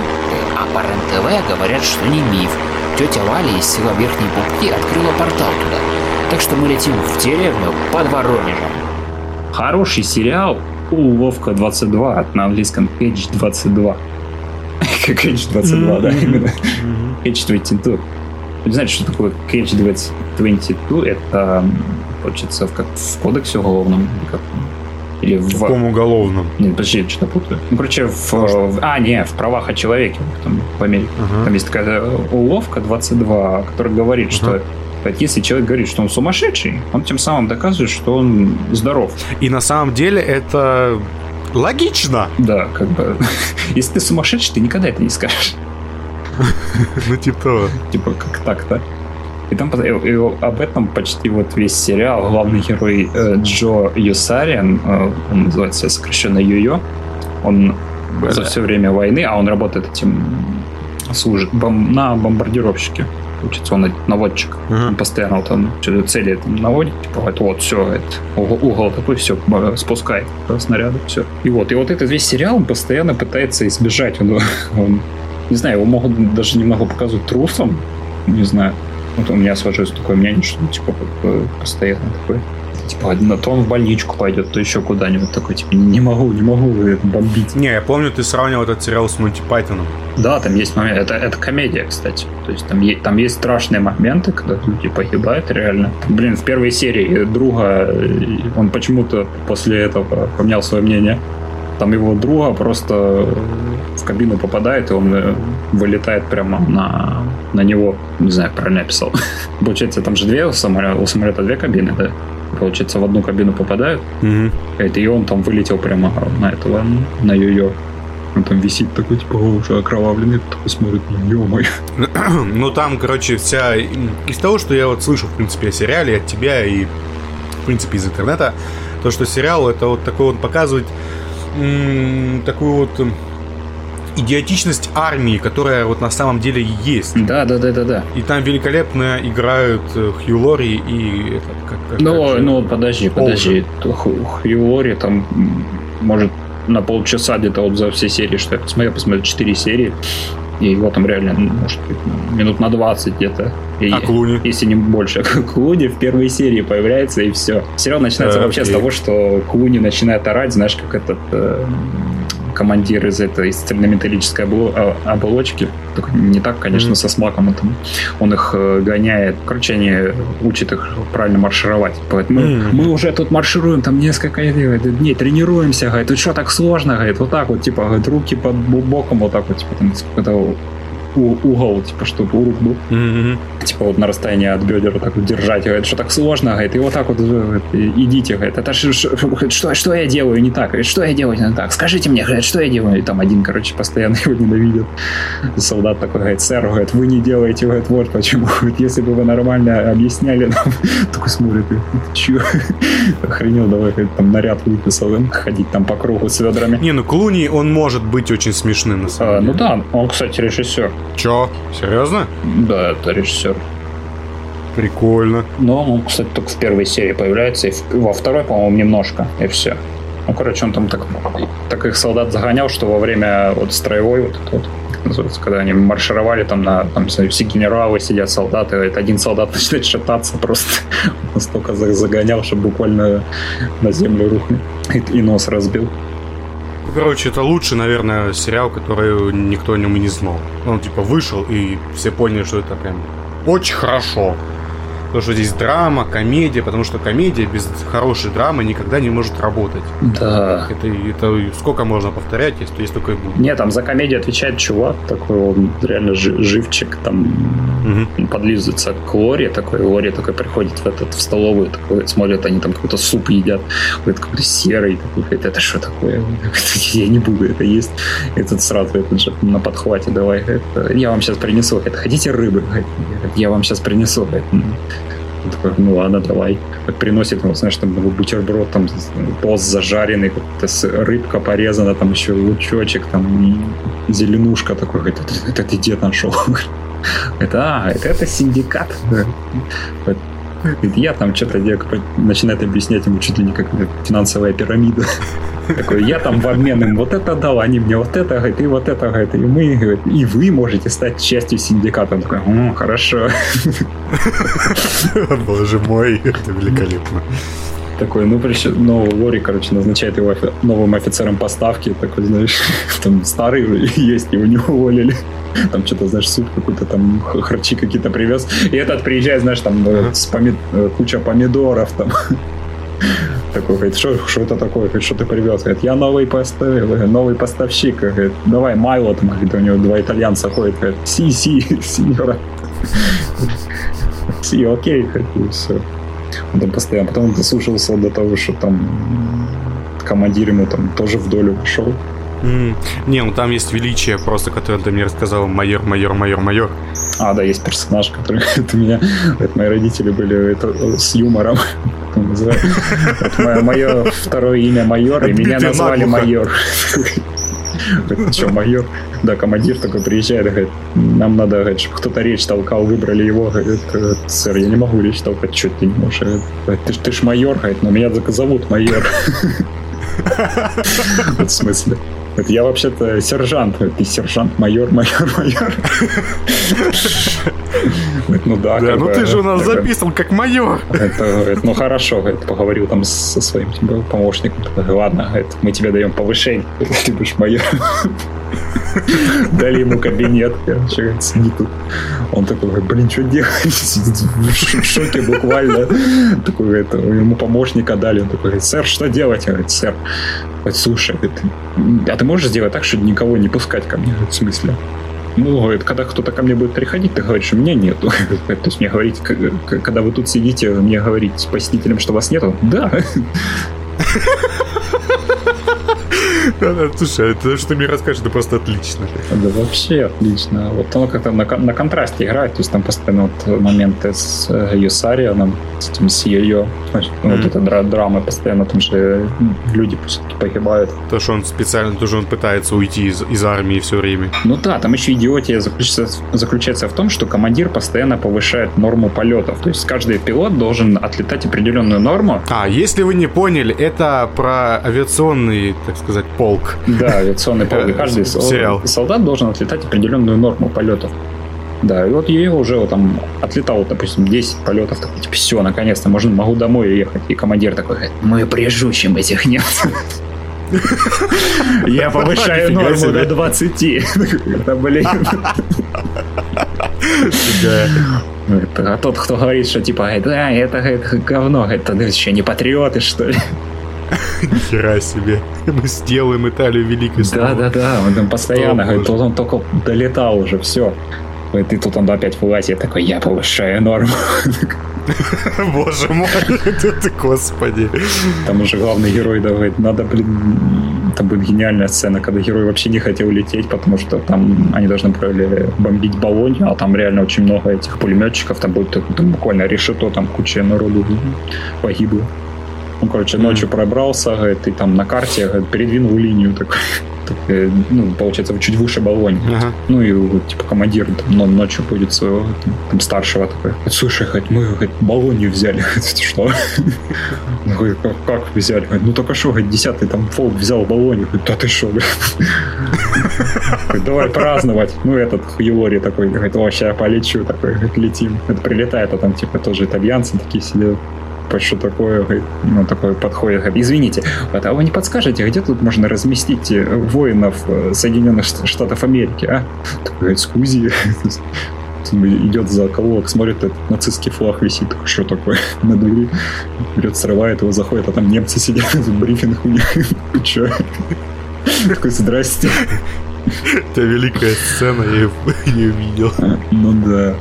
А по РЕН-ТВ говорят, что не миф. Тетя Валя из села Верхней Пупки открыла портал туда. Так что мы летим в деревню под Воронежем. Хороший сериал у Вовка 22 на английском Edge 22. Как Edge 22, да, именно. Edge 22. Вы знаете, что такое Edge 22? Это, получается, в, как в кодексе уголовном, как, Или в... В каком уголовном? Не, подожди, я что-то путаю. Ну, короче, в, в- А, не, в правах о человеке там, в Америке. Ага. Там есть такая уловка 22, которая говорит, что вот если человек говорит, что он сумасшедший, он тем самым доказывает, что он здоров. И на самом деле это логично. Да, как бы. Если ты сумасшедший, ты никогда это не скажешь. Ну, типа того. Типа, как так-то? И там и- и об этом почти вот весь сериал. Главный герой э, Джо Юсариан, э, он называется сокращенно Йо-Йо, он за все время войны, а он работает этим служит бом- на бомбардировщике. Учится он наводчик. Ага. Он постоянно вот что-то цели там наводит, типа вот, вот все, это, угол, угол такой, все, спускает э, снаряды, все. И вот, и вот этот весь сериал он постоянно пытается избежать. Он, он- не знаю, его могут даже немного показывать трусом, не знаю. Вот у меня сложилось такое мнение, что ну, типа постоянно такой типа, на то он в больничку пойдет, то еще куда-нибудь такой, типа, не могу, не могу бомбить. Не, я помню, ты сравнивал этот сериал с Монти Пайтоном. Да, там есть момент. Это, это комедия, кстати. То есть там, е- там есть страшные моменты, когда люди погибают реально. Блин, в первой серии друга, он почему-то после этого поменял свое мнение. Там его друга просто в кабину попадает, и он э, вылетает прямо на, на него. Не знаю, правильно я писал. Получается, там же две у самолета, у самолета две кабины, да? Получается, в одну кабину попадают, это и он там вылетел прямо на этого, на йо-йо. Он там висит такой, типа, «О, уже окровавленный, такой смотрит, ё-моё. Ну, там, короче, вся... Из того, что я вот слышу, в принципе, о сериале, от тебя и, в принципе, из интернета, то, что сериал, это вот такой вот показывает такую вот м, идиотичность армии, которая вот на самом деле есть. Да, да, да, да, да. И там великолепно играют э, Хью Лори и... этот, как- как- Ну, как ну, подожди, подожди. Хью Лори там, может, на полчаса где-то вот за все серии, что я посмотрел, посмотрел 4 серии, и его там реально, ну, может минут на 20 где-то. И- А Клуни? Если не больше. Клуни в первой серии появляется, и все. Сериал начинается А, вообще с окей. того, что Клуни начинает орать, знаешь, как этот э, командир из этой цельнометаллической а- оболочки. Только не так, конечно, Мгм. со смаком этом. Он их э, гоняет. Короче, они учат их правильно маршировать. Поэтому мы, Мгм. мы уже тут маршируем там несколько дней, тренируемся, говорит, тут что так сложно, говорит, вот так вот, типа, говорит, руки под боком, вот так вот, типа, там, какой-то угол, типа, чтобы у рук был Мгм. типа вот на расстоянии от бедер вот так вот держать, говорит, что так сложно, говорит, и вот так вот говорит, идите, говорит, это ж- ш- говорит, что, что я делаю не так, говорит, что я делаю не так, скажите мне, говорит, что я делаю, и там один, короче, постоянно его ненавидит, солдат такой, говорит, сэр, говорит, вы не делаете, говорит, вот почему, говорит, если бы вы нормально объясняли нам, такой смотрит, говорит, «Ты чё, охренел, давай, говорит, там наряд выписал, им ходить там по кругу с ведрами. Не, ну Клуни, он может быть очень смешным, на самом А, ну деле. да, он, кстати, режиссер. Чё? Серьезно? Да, это режиссер. Прикольно. Но он, кстати, только в первой серии появляется, и во второй, по-моему, немножко, и все. Ну, короче, он там так, таких солдат загонял, что во время вот строевой, вот, это вот как называется, когда они маршировали, там, на, там, все генералы сидят, солдаты, говорит, один солдат начинает шататься просто. Он настолько за- загонял, что буквально на землю рухнул и, и нос разбил. Ну, Короче, это лучший, наверное, сериал, который никто о нем и не знал. Он типа вышел, и все поняли, что это прям очень хорошо. Потому что здесь драма, комедия, потому что комедия без хорошей драмы никогда не может работать. Да. Это, это сколько можно повторять, если, если только и будет. Нет, там за комедию отвечает чувак такой, он реально жи- живчик, там. Он подлизывается к Лоре такой, Лори такой приходит в, этот, в столовую, такой, смотрят, они там какой-то суп едят, какой-то, какой-то серый, такой, говорит, это что такое? Я не буду это есть. И тут сразу этот же на подхвате, давай, это, я вам сейчас принесу, говорит, хотите рыбы? Я вам сейчас принесу. «Ну». Он такой, ну ладно, давай. Вот приносит, ну, знаешь, там бутерброд, там пост зажаренный, рыбка порезана, там еще лучочек, там зеленушка такой, говорит, это, это ты где нашел? Это, а, это, это синдикат. Говорит, я там что-то начинает объяснять ему чуть ли не как финансовая пирамида. Такой, я там в обмен им вот это дал, они мне вот это, говорит, и вот это, говорит, и мы, говорит, и вы можете стать частью синдиката. Он такой, «М, хорошо. Боже мой, это великолепно. Такой, ну, причем, ну, Лори, короче, назначает его офи- новым офицером поставки. Такой, знаешь, там старый уже есть, его не уволили. Там что-то, знаешь, суп какой-то там, харчи какие-то привез. И этот приезжает, знаешь, там э, с помид- э, куча помидоров там. Такой, говорит, что, что это такое? Говорит, что ты привез? Говорит, я новый, поставил, новый поставщик. Говорит, давай Майло, там, говорит, у него два итальянца ходят. Говорит, си, си, сеньора. Си, окей, говорит, и все. Он там постоянно, потом дослушался до того, что там командир ему там тоже в долю пошел. М, Не, ну там есть величие просто, которое ты мне рассказал. Майор, майор, майор, майор. А, да, есть персонаж, который это меня, это мои родители были это, с юмором. Вот мое, второе имя майор, и меня назвали майор. Что, майор? Да, командир такой приезжает, и говорит, нам надо, говорит, чтобы кто-то речь толкал, выбрали его. Говорит, «Э, сэр, я не могу речь толкать, что ты не можешь? Говорит, Ты, ж- ты ж майор, говорит, но меня зовут майор. В смысле? Я вообще-то сержант. Ты сержант, майор, майор, майор. Ну да, Да, ну ты же у нас записан как майор. ну хорошо, говорит, поговорил там со своим типа, помощником. Ладно, мы тебе даем повышение, ты будешь майор. Дали ему кабинет, короче, сидит тут. Он такой, говорит, блин, что делать? Сидит в шоке буквально. Такой, говорит, ему помощника дали. Он такой, говорит, сэр, что делать? Я говорит, сэр, слушай, а ты можешь сделать так, чтобы никого не пускать ко мне? В смысле? Ну, говорит, когда кто-то ко мне будет приходить, ты говоришь, меня нету. То есть мне говорить, когда вы тут сидите, мне говорить с посетителем, что вас нету? Да. Слушай, это что ты мне расскажешь, это просто отлично. Да вообще отлично. Вот оно как-то на, на контрасте играет, то есть там постоянно вот моменты с э, Юсарианом, с, этим, с ее, значит, ну, вот эта дра- драма постоянно, там же м, люди все-таки погибают. То, что он специально, тоже он пытается уйти из, из армии все время. Ну да, там еще идиотия заключается, заключается в том, что командир постоянно повышает норму полетов. То есть каждый пилот должен отлетать определенную норму. А, если вы не поняли, это про авиационный, так сказать, полк. Да, авиационный полк. И каждый Сериал. солдат должен отлетать определенную норму полетов. Да, и вот ее уже вот там отлетал, допустим, 10 полетов, такой, типа, все, наконец-то, можно, могу домой ехать. И командир такой говорит, мы прижучим этих немцев. Я повышаю норму до 20. Да, блин. А тот, кто говорит, что типа, да, это говно, это ну, еще не патриоты, что ли? Хера себе. Мы сделаем Италию великой Да, снова. да, да, он там постоянно, говорит, он только долетал уже, все. И тут он опять вылазит, такой, я повышаю норму. Боже мой, ты, господи. Там уже главный герой, да, говорит, надо, блин, там будет гениальная сцена, когда герой вообще не хотел лететь, потому что там они должны были бомбить Болонью, а там реально очень много этих пулеметчиков, там будет там буквально решето, там куча народу погибло. Он, короче, ночью пробрался, говорит, и там на карте говорит, передвинул линию такой, так, э, ну, получается, чуть выше Болонь. Ага. Ну и вот, типа командир там, но- ночью будет своего там, старшего такой. Слушай, хоть мы говорит, Болонью взяли. Говорит, Что? Говорит, как, как взяли? Говорит, ну только что, говорит, десятый там фолк взял Болонью. Говорит, да ты что? Давай праздновать. Ну этот Юлори такой, говорит, сейчас я полечу. Такой, говорит, летим. Это прилетает, а там типа тоже итальянцы такие сидят. Что такое, ну, такой подходит, извините, а вы не подскажете, где тут можно разместить э, воинов э, Соединенных Штатов Америки, а? Такой, скузи. Идет за колок, смотрит, этот нацистский флаг висит, что такое, на двери. Берет, срывает его, заходит, а там немцы сидят, брифинг у них. Чё? Такой, здрасте. Это великая сцена, я ее не увидел. Ну да.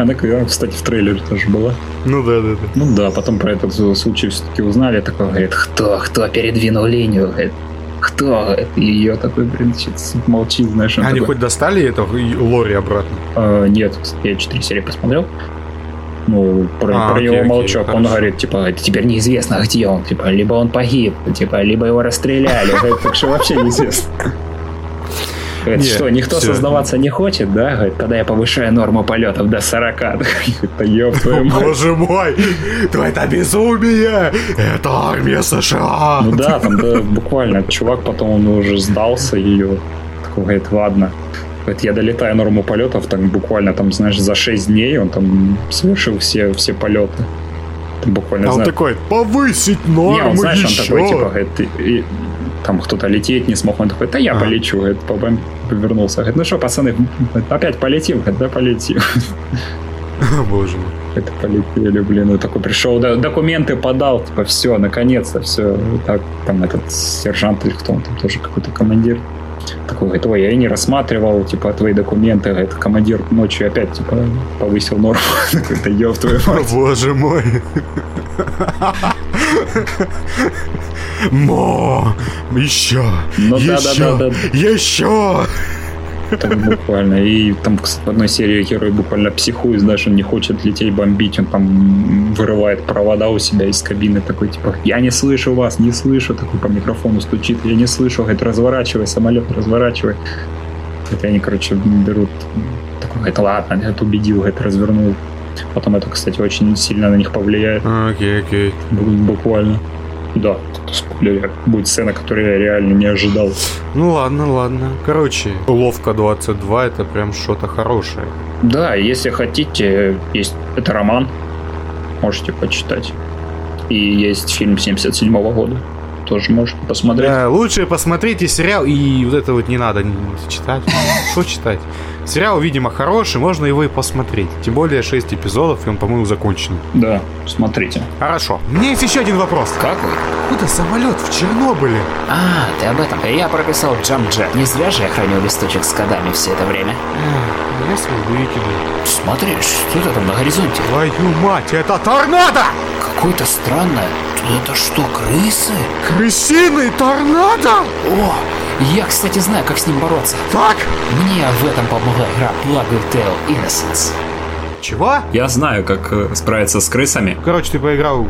Она, а, кстати, в трейлере тоже была. Ну да, да, да. Ну да, потом про этот случай все-таки узнали, такой говорит, кто, кто передвинул линию, говорит, кто, и ее такой, блин, молчит, знаешь, он Они такой, хоть достали это Лори обратно? «А, нет, я 4 серии посмотрел, ну, про, А, про окей, его окей, молчок, он хорошо. говорит, типа, это теперь неизвестно, где он, типа, либо он погиб, типа, либо его расстреляли, так что вообще неизвестно. Говорит, Не, что, никто всё. создаваться не хочет, да? Говорит, тогда я повышаю норму полетов до 40. Говорит, Да ёб твою мать. Боже мой! То это безумие! Это армия США! Ну да, там да, буквально чувак потом он уже сдался ее. Такой говорит, ладно. Говорит, я долетаю норму полетов, так буквально там, знаешь, за 6 дней он там совершил все, все полеты. Там буквально, А он зна- такой, повысить Не, норму он, знаешь, он еще! такой, типа, говорит, и- и там кто-то лететь не смог, он такой, да я Ага. полечу, говорит, по- повернулся. Говорит, ну что, пацаны, опять полетим? Говорит, да полетим. Боже мой. Это полетели, блин, и такой пришел, да, документы подал, типа, все, наконец-то, все. Так, там этот сержант или кто он там, тоже какой-то командир. Такой говорит, ой, я и не рассматривал, типа, твои документы. Это командир ночью опять, типа, повысил норму. Такой-то, ёб твою мать. Боже мой. Мо, еще, Ну да, да, еще, да, да. еще. Там буквально. И там в одной серии герой буквально психует, знаешь, он не хочет лететь бомбить, он там вырывает провода у себя из кабины, такой типа, я не слышу вас, не слышу, такой по микрофону стучит, я не слышу, говорит, разворачивай, самолет, разворачивай. Это они, короче, берут, такой, говорит, ладно, я убедил, говорит, развернул. Потом это, кстати, очень сильно на них повлияет, Окей, окей. бу- буквально. Да, спойлер. Будет сцена, которую я реально не ожидал. Ну ладно, ладно. Короче, Ловка 22 это прям что-то хорошее. Да, если хотите, есть это роман, можете почитать. И есть фильм 77 года, тоже можете посмотреть. Да, лучше посмотрите сериал, и вот это вот не надо читать. Что читать? Сериал, видимо, хороший, можно его и посмотреть. Тем более 6 эпизодов, и он, по-моему, закончен. Да, смотрите. Хорошо. У меня есть еще один вопрос. Какой? Куда самолет в Чернобыле? А, ты об этом. Я прописал Jet. Не зря же я хранил листочек с кодами все это время. Я свой выкину. Смотри, что это там на горизонте? Твою мать, это торнадо! Какое-то странное. Это что, крысы? Крысиный торнадо! О, я, кстати, знаю, как с ним бороться. Так, Мне в этом помогла игра Plague Tale Innocence. чего? Я знаю, как э, справиться с крысами. Короче, ты поиграл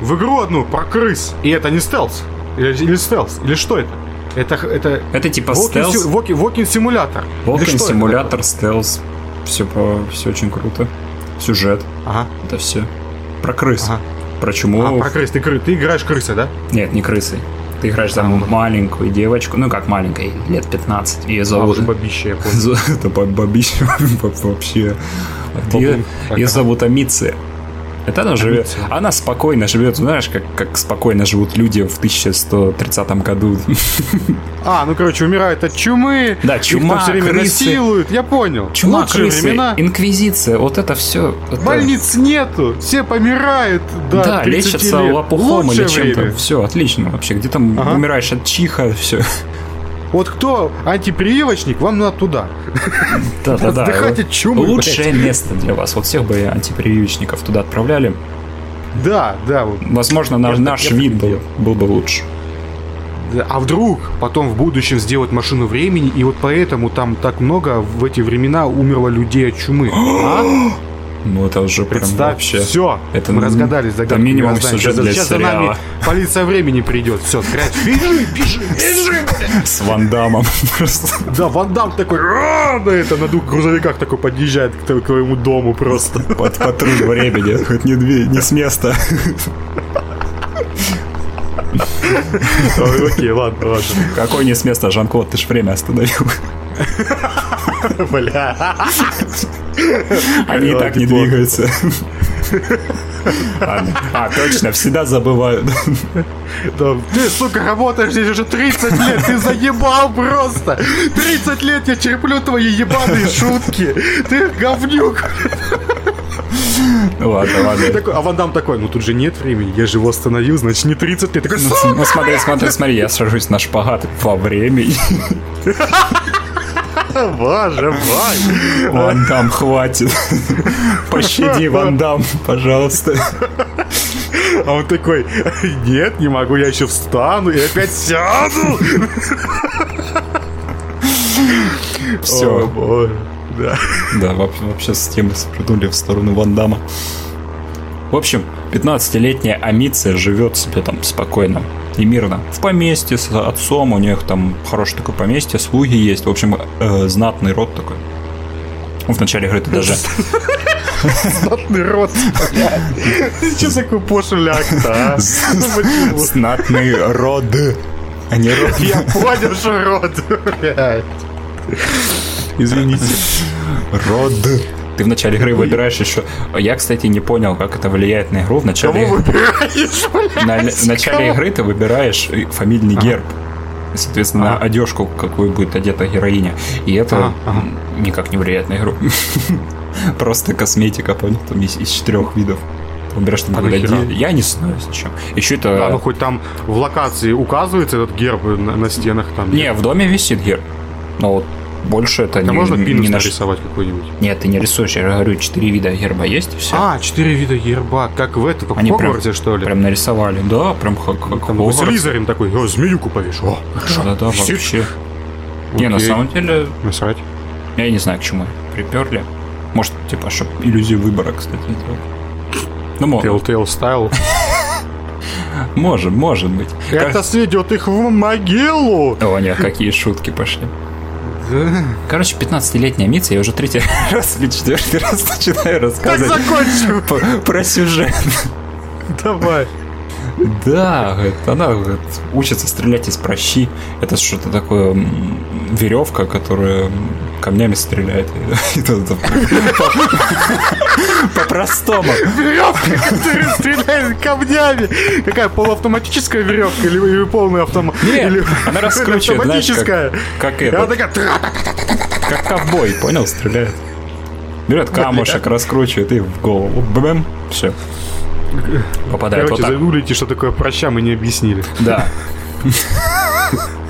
в игру одну про крыс, и это не стелс. Или, или стелс, или что это? Это, это Это типа Walking стелс, си- Walking- Walking симулятор. Walking что это симулятор, стелс. Все, по, все очень круто. Сюжет? Ага. это все. Про крыс. Ага. Про чуму. А, про крыс. Ты, кры- ты играешь крысы, да? Нет, не крысы. Ты играешь за А, маленькую девочку, ну как маленькой, лет 15. Ее А, зовут... уже бабище, я. За- Это баб- бабища вообще. Ее, зовут Амиция. Это она живет. Она спокойно живет, знаешь, как, как спокойно живут люди в 1130 году. А, ну короче, умирают от чумы. Да, их чума, там все время крысы. насилуют. Я понял. Чума, Лучшие крысы, времена. инквизиция, вот это все. Больниц нету. Все помирают. Да, Да, 30 лечатся лет. лопухом или Лучшее чем-то. время. Все, отлично вообще. Где там Ага. умираешь от чиха, все. Вот кто антипрививочник, вам надо туда. Да, да, да. Отдыхать от чумы, Лучшее блядь. место для вас. Вот всех бы антипрививочников туда отправляли. Да, да. вот. Возможно, наш, Я так- наш я так вид был, был бы лучше. А вдруг потом в будущем сделать машину времени, и вот поэтому там так много в эти времена умерло людей от чумы. А? Ну, это уже прям Представь, вообще... все, Это, мы разгадали это загадку минимум мироздания. сюжет Сейчас- для Сейчас за нами сериала. полиция времени придет. Все, скрять. Бежи, бежи, бежи. С Ван Дамом просто. Да, Ван Дам такой, на это, на двух грузовиках такой подъезжает к твоему дому просто. Под патруль времени. Хоть не, две, не с места. Окей, ладно, ладно. Какой не с места, Жан-Клод, ты ж время остановил. Бля. Они так не двигаются. А, точно, всегда забывают. Да, Ты, сука, работаешь здесь уже 30 лет, ты заебал просто. 30 лет я терплю твои ебаные шутки. Ты говнюк. Ну ладно, ладно. Такой, а Ван Дам такой, ну тут же нет времени, я же его остановил, значит не 30 лет. Такой, Ну, ну, смотри, смотри, смотри, я сажусь на шпагат во времени. Боже мой. Ван Дам, хватит. Пощади, Ван Дам, пожалуйста. А он такой, нет, не могу, я еще встану и опять сяду. О, Все. боже. Да. Да, вообще, вообще с темы спрыгнули в сторону Ван Дамма. В общем, 15-летняя Амиция живет себе там спокойно и мирно. В поместье с отцом, у них там хорошее такое поместье, слуги есть. В общем, э, знатный род такой. В начале игры ты даже... Знатный рот. Че такой пошляк-то, а? Ну? Знатный род. А не род. Я понял, что блядь. Извините. Род. Ты в начале игры выбираешь еще... Я, кстати, не понял, как это влияет на игру. В начале, Кого выбираешь, на- в начале игры ты выбираешь фамильный герб. И, Соответственно, Ага. одежку, какую будет одета героиня. И это Ага, ага. никак не влияет на игру. Просто косметика, понял, там из, из четырех видов. Выбираешь там А ди- Я не знаю зачем. Еще это... А ну хоть там в локации указывается этот герб на, на стенах там. Не, в доме висит герб. Но вот больше это Да не, можно пин не наш... нарисовать какой-нибудь? Нет, ты не рисуешь, я говорю, четыре вида герба есть, и все. А, четыре вида герба, как в этом, как в Они прям, Хогвартсе, что ли? прям нарисовали. Да, прям как, как Там Хогвартс. Слизерин такой, о, змеюку повешу. О, хорошо. Да, да, Висит. вообще. Не, на Окей. самом деле, Насрать. я не знаю, к чему приперли. Может, типа, чтобы иллюзию выбора, кстати, сделать. Ну, мо- Telltale Style. может, может быть. Это сведет их в могилу. О, нет, какие шутки пошли. Да. Короче, 15-летняя Митя, я уже третий раз или четвертый раз начинаю Так рассказывать закончим. по- про сюжет. Давай. Да, говорит, она говорит, учится стрелять из прощи. Это что-то такое веревка, которая камнями стреляет. Это По-простому. Веревка, которая стреляет камнями. Какая полуавтоматическая веревка или, полный автомат? Нет, она раскручивает, автоматическая. как И она это, такая как ковбой, понял, стреляет. Берет камушек, раскручивает и в голову. Бэм, все. Попадает Короче, вот так. загуглите, что такое проща, мы не объяснили. Да.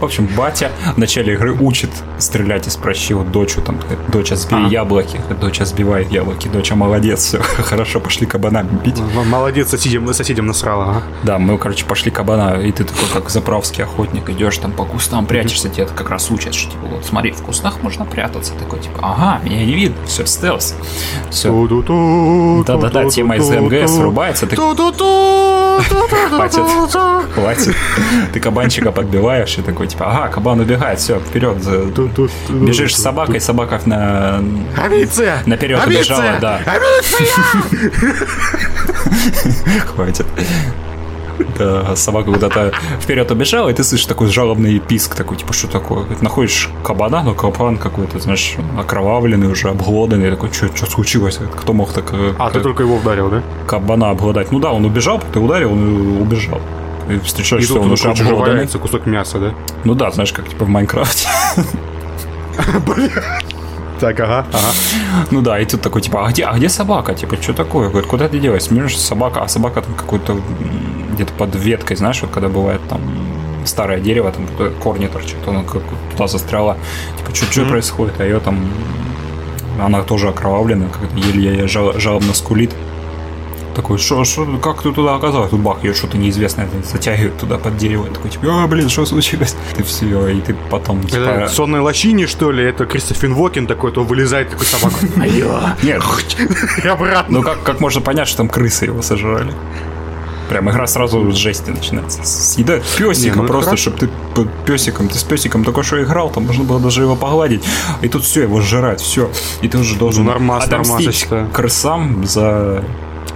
В общем, батя в начале игры учит стрелять из прощи вот дочу, там, доча сбей яблоки, доча сбивает яблоки, доча молодец, все, хорошо, пошли кабана бить. Молодец, соседям, соседям насрала, ага. Да, мы, короче, пошли кабана, и ты такой, как заправский охотник, идешь там по кустам, прячешься, тебя как раз учат, что, типа, вот, смотри, в кустах можно прятаться, такой, типа, ага, меня не видно, все, стелс, все. Да-да-да, тема из ту-ду-ту, МГС врубается, ты Хватит. хватит, ты кабанчика подбиваешь, и такой, типа, ага, кабан убегает, все, вперед, за- Ту-ду-ту. Бежишь с собакой, собака на... Полиция! Наперед Полиция! убежала, да. Хватит. Да, собака куда-то вперед убежала, и ты слышишь такой жалобный писк, такой, типа, что такое? Находишь кабана, но кабан какой-то, знаешь, окровавленный, уже обглоданный, такой, что случилось? Говорит, Кто мог так э, А, ты только его ударил, да? кабана обглодать? Ну да, он убежал, ты ударил, он убежал. И встречаешь, что он уже обглоданный. валяется кусок мяса, да? Ну да, знаешь, как типа в Майнкрафте. Так, ага, ага. Ну да, и тут такой, типа, а где, а где собака? Типа, что такое? Говорит, куда ты делась? Смотришь, собака, а собака там какой-то где-то под веткой, знаешь, вот когда бывает там старое дерево, там корни торчат, она как туда застряла. Типа, что происходит? А ее там, она тоже окровавлена, как-то еле жал- жалобно скулит. Такой, что, что, как ты туда оказалась? Тут бах, ее что-то неизвестное затягивает туда под дерево. Такой, типа, а, блин, что случилось? Ты все, и ты потом, типа... Это сонной лощине, что ли? Это Кристофин Вокин такой, то вылезает такой собака. Нет, И обратно. Ну как, как можно понять, что там крысы его сожрали? Прям игра сразу с жести начинается. Съедают песика Не, ну просто, чтобы ты песиком, ты с песиком только что играл, там можно было даже его погладить. И тут все, его сжирают, все. И ты уже должен Ну, нормас, нормас, отомстить считаю. крысам за...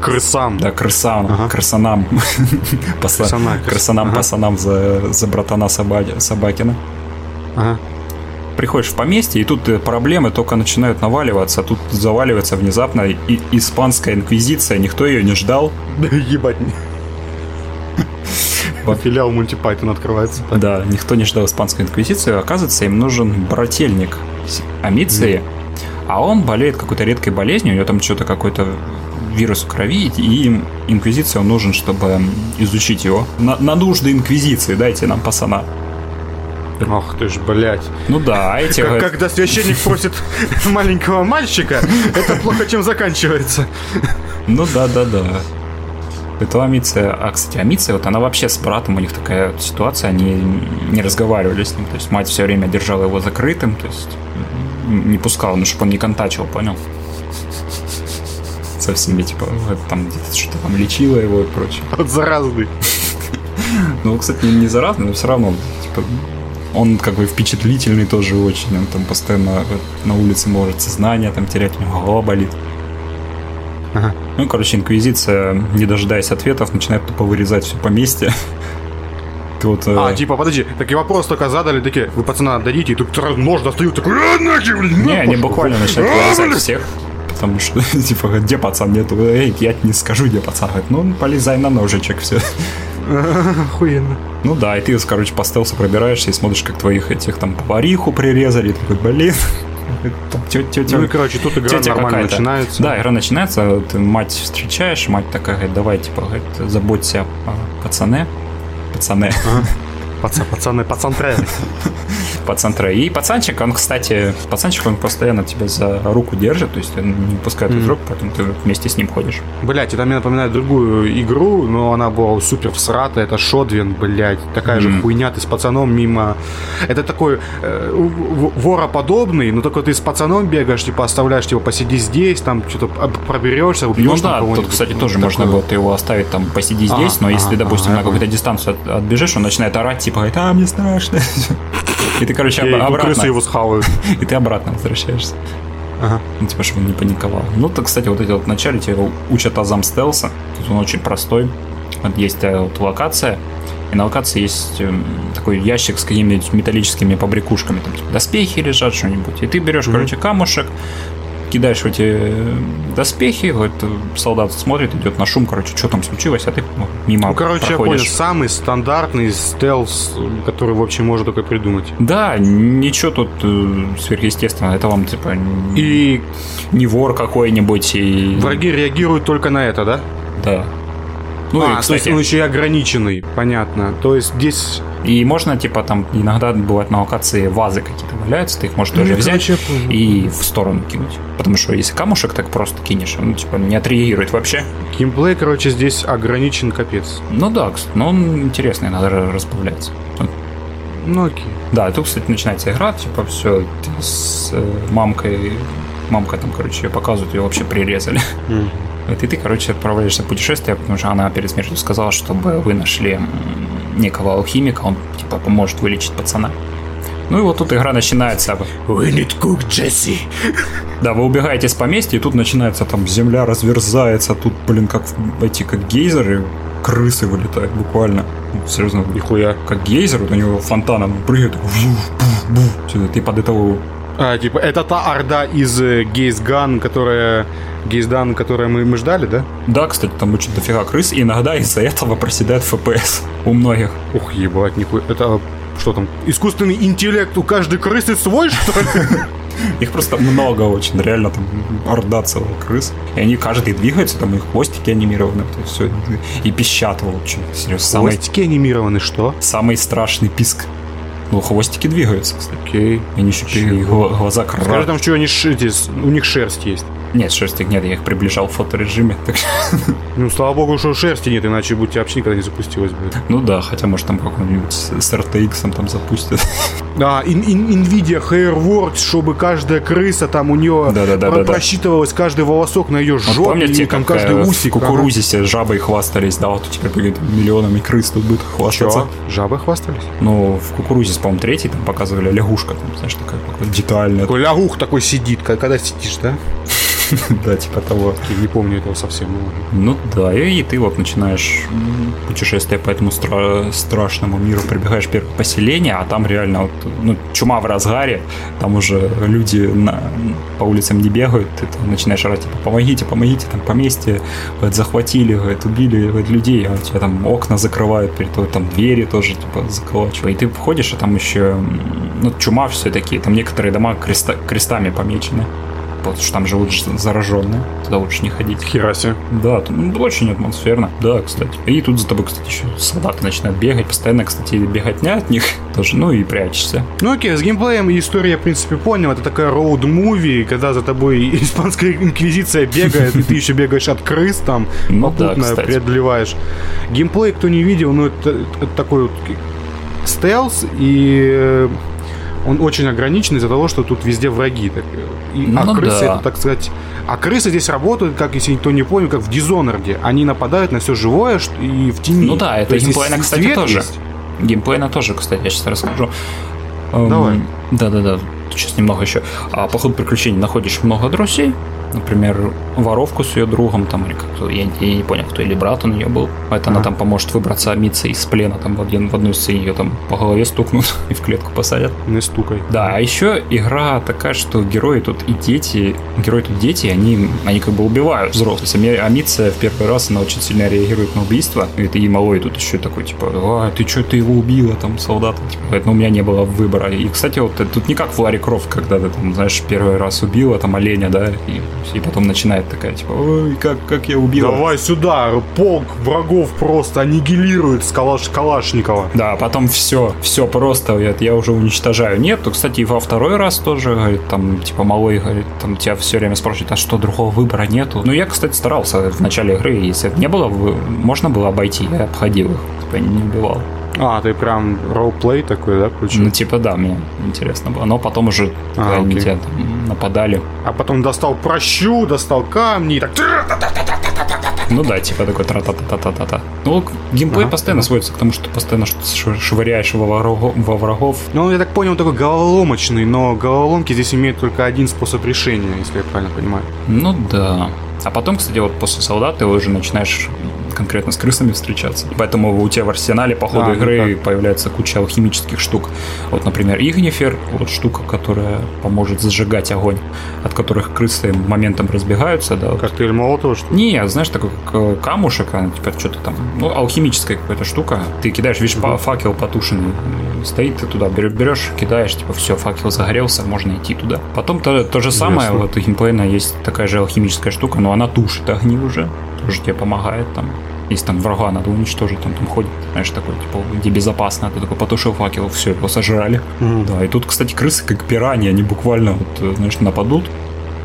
Крысам. Да, крысам, Ага. крысанам. Крысана, крыс- Крысанам, ага. пацанам за, за братана Собаки- Собакина. Ага. Приходишь в поместье, и тут э, проблемы только начинают наваливаться. Тут заваливается внезапно и испанская инквизиция, никто ее не ждал. Ебать. Филиал мультипайтон открывается. Так. Да, никто не ждал испанской инквизиции. Оказывается, им нужен брательник Амиции, а он болеет какой-то редкой болезнью, у него там что-то какой-то вирус в крови, и им инквизиция нужен, чтобы изучить его. На, на нужды инквизиции дайте нам пацана. Ох ты ж, блядь. Ну да, а эти... Как- Когда священник просит маленького мальчика, это плохо чем заканчивается. Ну да, да, да. Это Амиция. А, кстати, Амиция, вот она вообще с братом, у них такая ситуация, они не разговаривали с ним. То есть мать все время держала его закрытым, то есть не пускала, ну, чтобы он не контачил, понял? Со всеми, типа, там где-то что-то там лечила его и прочее. Вот заразный. Ну, кстати, не, не заразный, но все равно, типа, он как бы впечатлительный тоже очень. Он там постоянно на улице может сознание там терять, у него голова болит. Ага. Ну, короче, инквизиция, не дожидаясь ответов, начинает тупо вырезать все поместье. Вот, э, А, типа, подожди, такие вопрос только задали, такие, вы пацана отдадите, и тут нож достают, такой, а, нахер, блин, не, на, они пошел». буквально начинают А, вырезать всех. Потому что, типа, где пацан нету? Эй, я не скажу, где пацан. Говорит, ну, полезай на ножичек, все. Охуенно. Ну да, и ты, короче, по стелсу пробираешься и смотришь, как твоих этих там повариху прирезали. И такой, блин, Ну и, короче, тут игра тетя нормально начинается. Да, игра начинается, ты мать встречаешь, мать такая говорит, давай, типа, говорит, заботься о пацане, пацане, Пацан, пацаны, пацан тренер. пацантре. И пацанчик, он, кстати, пацанчик, он постоянно тебя за руку держит, то есть он не пускает из рук, поэтому ты вместе с ним ходишь. Блять, это мне напоминает другую игру, но она была супер всратая. Это Шодвин, блять. Такая же хуйня, ты с пацаном мимо... Это такой э, вороподобный, но только ты с пацаном бегаешь, типа оставляешь, типа посиди здесь, там что-то об- проберешься, убьешь Ну да, тут, кстати, Ну, тоже можно было ты его оставить там, посиди здесь, но если, допустим, на какую-то дистанцию от- отбежишь, он начинает орать, типа, а, мне страшно. И ты, короче, об- ну, обратно. крысы его схавают. И ты обратно возвращаешься. Ага. Ну, типа, чтобы он не паниковал. Ну, то, кстати, вот эти вот вначале тебя учат азам стелса. Тут он очень простой. Вот есть э, вот локация, и на локации есть эм, такой ящик с какими-нибудь металлическими побрякушками. Там типа, доспехи лежат, что-нибудь. И ты берешь, короче, камушек, кидаешь в эти э, доспехи, вот солдат смотрит, идет на шум, короче, что там случилось, а ты ну, мимо Ну, короче, я понял, проходишь. самый стандартный стелс, который вообще можно только придумать. Да, ничего тут э, сверхъестественного. Это вам, типа, И не вор какой-нибудь и... враги реагируют только на это, да? Да. Ну а, и, то есть кстати, он еще и ограниченный, понятно. То есть здесь... и можно, типа, там иногда бывает на локации вазы какие-то валяются, ты их можешь тоже Ну, взять короче, и в сторону кинуть. Потому что если камушек так просто кинешь, он, типа, не отреагирует вообще. Геймплей, короче, здесь ограничен капец. Ну да, кстати, но он интересный, надо ра- разбавляться. Ну окей. Да, тут, кстати, начинается игра, типа, все, ты с э, мамкой, мамка там, короче, ее показывают, ее вообще прирезали. Вот, и ты, короче, отправляешься в путешествие, потому что она перед смертью сказала, чтобы вы нашли некого алхимика, он, типа, поможет вылечить пацана. Ну и вот тут игра начинается. We need cook, Джесси. Да, вы убегаете с поместья, и тут начинается там земля разверзается, тут, блин, как эти, как гейзеры, крысы вылетают буквально. Ну, серьезно, Нихуя. как гейзер, вот у него фонтаном прыгает, ты под этого А, типа, это та орда из э, Гейзган, которая... Гейздан, которую мы, мы ждали, да? Да, кстати, там очень дофига крыс, и иногда из-за этого проседает FPS у многих. Ух, ебать, нихуя. Это что там? Искусственный интеллект у каждой крысы свой, что ли? Их просто много очень, реально там орда целая крыс. И они каждый двигаются, там их хвостики анимированы, то есть все, и пищат очень. Серьезно, самый, Хвостики анимированы, что? самый страшный писк. Ну, хвостики двигаются, кстати. Окей. Они еще гла- глаза Скажи красные. там, что они ш- у них шерсть есть. Нет, шерсти нет, я их приближал в фоторежиме. так что- Ну, слава богу, что шерсти нет, иначе бы у тебя вообще никогда не запустилось бы. Ну да, хотя, может, там какой-нибудь с RTX там запустят. Да, ин- ин- Nvidia Hairworks, чтобы каждая крыса там у нее Да-да-да-да-да. просчитывалась каждый волосок на ее Вот жопе, помните, и там каждый э, усик. в кукурузе себе жабой хвастались, да, вот теперь говорит, миллионами крыс тут будет Ага. хвастаться. Чё? Жабы хвастались? Ну, в кукурузе, по-моему, третий там показывали лягушка, там, знаешь, такая детальная. Такой лягух такой сидит, когда сидишь, да? Да, типа того. Я не помню этого совсем. ну. Ну да, и, ты вот начинаешь путешествие по этому стра- страшному миру, прибегаешь в первое поселение, а там реально вот, ну, чума в разгаре, там уже люди на, по улицам не бегают, ты там начинаешь орать, типа, помогите, помогите, там поместье говорит, захватили, говорит, убили говорит, людей, а у тебя там окна закрывают перед тобой, там двери тоже, типа, заколачивают. И ты входишь, а там еще, ну, чума все-таки, там некоторые дома креста- крестами помечены. Потому что там живут зараженные, туда лучше не ходить. Хера себе. Да, тут ну, очень атмосферно. Да, кстати. И тут за тобой, кстати, еще солдаты начинают бегать. Постоянно, кстати, беготня от них тоже. Ну и прячешься. Ну окей, с геймплеем и историей я, в принципе, понял. Это такая роуд-муви, когда за тобой испанская инквизиция бегает, и ты еще бегаешь от крыс там, Ну попутно преодолеваешь. Геймплей, кто не видел, ну это, это такой вот стелс, и э, он очень ограничен из-за того, что тут везде враги. Так, и, а Ну крысы, да. это, так сказать... А крысы здесь работают, как, если никто не понял, как в Dishonored. Они нападают на все живое и в тени. Ну да, это То геймплейно, кстати, тоже. есть- Геймплейно тоже, кстати, я сейчас расскажу. Эм, Давай. Да-да-да, сейчас немного еще. А по ходу приключений находишь много друзей, например, воровку с ее другом, там, или как-то, я, я не понял, кто, или брат он ее был. Это она там поможет выбраться Амице из плена, там в, один, в одной сцене ее там по голове стукнут и в клетку посадят. Не стукай. Да, а еще игра такая, что герои тут и дети, герои тут дети, они, они как бы убивают взрослых. Ами- Амица в первый раз, она очень сильно реагирует на убийство. Это и малой тут еще такой, типа, а, ты что, ты его убила, там, солдата. Типа, ну, у меня не было выбора. И, кстати, вот тут не как в Ларри Крофт, когда ты, там, знаешь, первый раз убила, там, оленя, да, и, и потом начинает такая, типа, ой, как, как я убила. Давай сюда, полк врагов просто аннигилирует с Калаш Калашникова. Да, потом все, все просто, говорит, я уже уничтожаю. Нет, то, кстати, и во второй раз тоже, говорит, там, типа, малой, говорит, там, тебя все время спрашивают, а что, другого выбора нету? Ну, я, кстати, старался в начале игры, если это не было, можно было обойти, я обходил их, типа, не убивал. А, ты прям ролл-плей такой, да, включил? Ну, типа, да, мне интересно было. Но потом уже, когда они тебя там нападали, А потом достал прощу, достал камни и так... ну да, типа такой тра-та-та-та-та-та. Ну, геймплей Ага, постоянно сводится к тому, что ты постоянно что-то шв- швыряешь во врагов, во врагов. Ну, я так понял, он такой головоломочный, но головоломки здесь имеют только один способ решения, если я правильно понимаю. Ну да. А потом, кстати, вот после солдат ты уже начинаешь конкретно с крысами встречаться. Поэтому у тебя в арсенале по ходу А, ну игры появляется куча алхимических штук. Вот, например, Игнифер, вот штука, которая поможет зажигать огонь, от которых крысы моментом разбегаются, да. вот. Коктейль Молотова, что ли? Не, знаешь, такой как э, камушек, а, типа что-то там, ну, алхимическая какая-то штука. Ты кидаешь, видишь, па- факел потушенный стоит, ты туда берешь, кидаешь, типа, все, факел загорелся, можно идти туда. Потом то, то же самое, Ясно. вот у геймплейна есть такая же алхимическая штука, но она тушит огни уже, тоже тебе помогает там. Если там врага надо уничтожить, там, там ходит, знаешь, такой, типа, где безопасно, ты такой потушил факел, все, его сожрали. Да, и тут, кстати, крысы как пираньи, они буквально, вот, э, знаешь, нападут,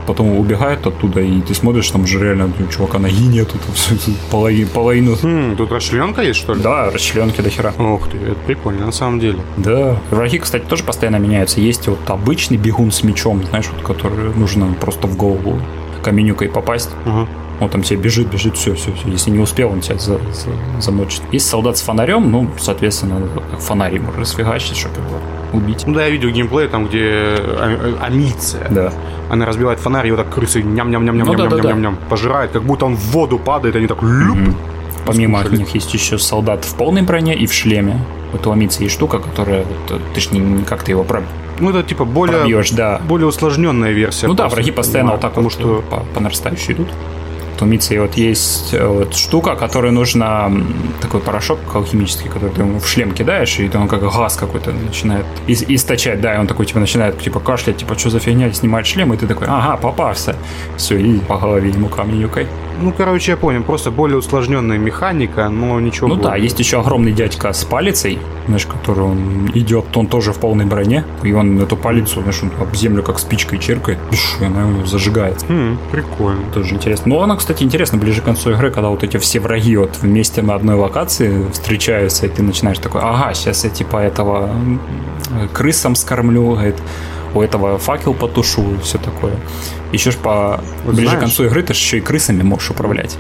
потом убегают оттуда, и ты смотришь, там же реально у чувака ноги нету, там всё, половину, половину. Хм, тут расчленка есть, что ли? Да, расчленки до хера. Ух ты, это прикольно, на самом деле. Да. Враги, кстати, тоже постоянно меняются. Есть вот обычный бегун с мечом, знаешь, вот, который нужно просто в голову каменюкой попасть. Ага. Он там тебе бежит, бежит, все, все, все. Если не успел, он тебя за- за- замочит. Есть солдат с фонарем, ну, соответственно, фонарь ему расфигачить, чтобы его убить. Ну да, я видел геймплей там, где а- а- амиция. Да. Она разбивает фонарь, и вот так крысы Ну ням-ням-ням-ням-ням-ням-ням-ням да-да-да. пожирает, как будто он в воду падает, они так люп. Помимо Послушали. них есть еще солдат в полной броне и в шлеме. Вот у Амицы есть штука, которая, вот, ты ж не, не как ты его про- Ну это типа более, пробьешь, да. более усложненная версия. Ну да, враги постоянно вот так потому вот что по, по нарастающей идут. У Митси вот есть э, вот штука, которая нужна м, такой порошок алхимический, который ты ему в шлем кидаешь, и он как газ какой-то начинает ис- источать, да, и он такой типа начинает типа кашлять, типа что за фигня, и снимает шлем, и ты такой, ага, попался. Все, и по голове ему камень юкай. Ну, короче, я понял, просто более усложненная механика, но ничего. Ну да, более. есть еще огромный дядька с палицей, знаешь, который он идет, он тоже в полной броне, и он эту палицу, знаешь, он об землю как спичкой чиркает, пш, и она его зажигает. Хм, прикольно. Тоже интересно. Но она, кстати, интересна ближе к концу игры, когда вот эти все враги вот вместе на одной локации встречаются, и ты начинаешь такой, ага, сейчас я типа этого крысам скормлю, говорит, у этого факел потушу и все такое. Еще ж по Вот ближе знаешь- к концу игры ты ж еще и крысами можешь управлять.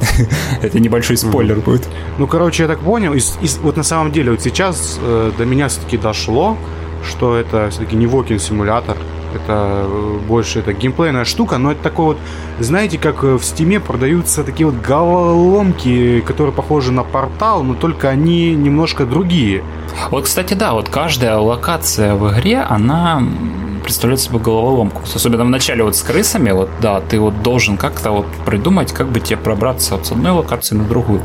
Это небольшой спойлер будет. Ну, короче, я так понял, вот на самом деле, вот сейчас э, до меня все-таки дошло, что это все-таки не вокинг-симулятор, это э, больше это геймплейная штука, но это такой вот, знаете, как э, в стиме продаются такие вот головоломки, которые похожи на портал, но только они немножко другие. Вот, кстати, да, вот каждая локация в игре, она представляет собой головоломку. Особенно в начале вот с крысами, вот да, ты вот должен как-то вот придумать, как бы тебе пробраться вот с одной локации на другую.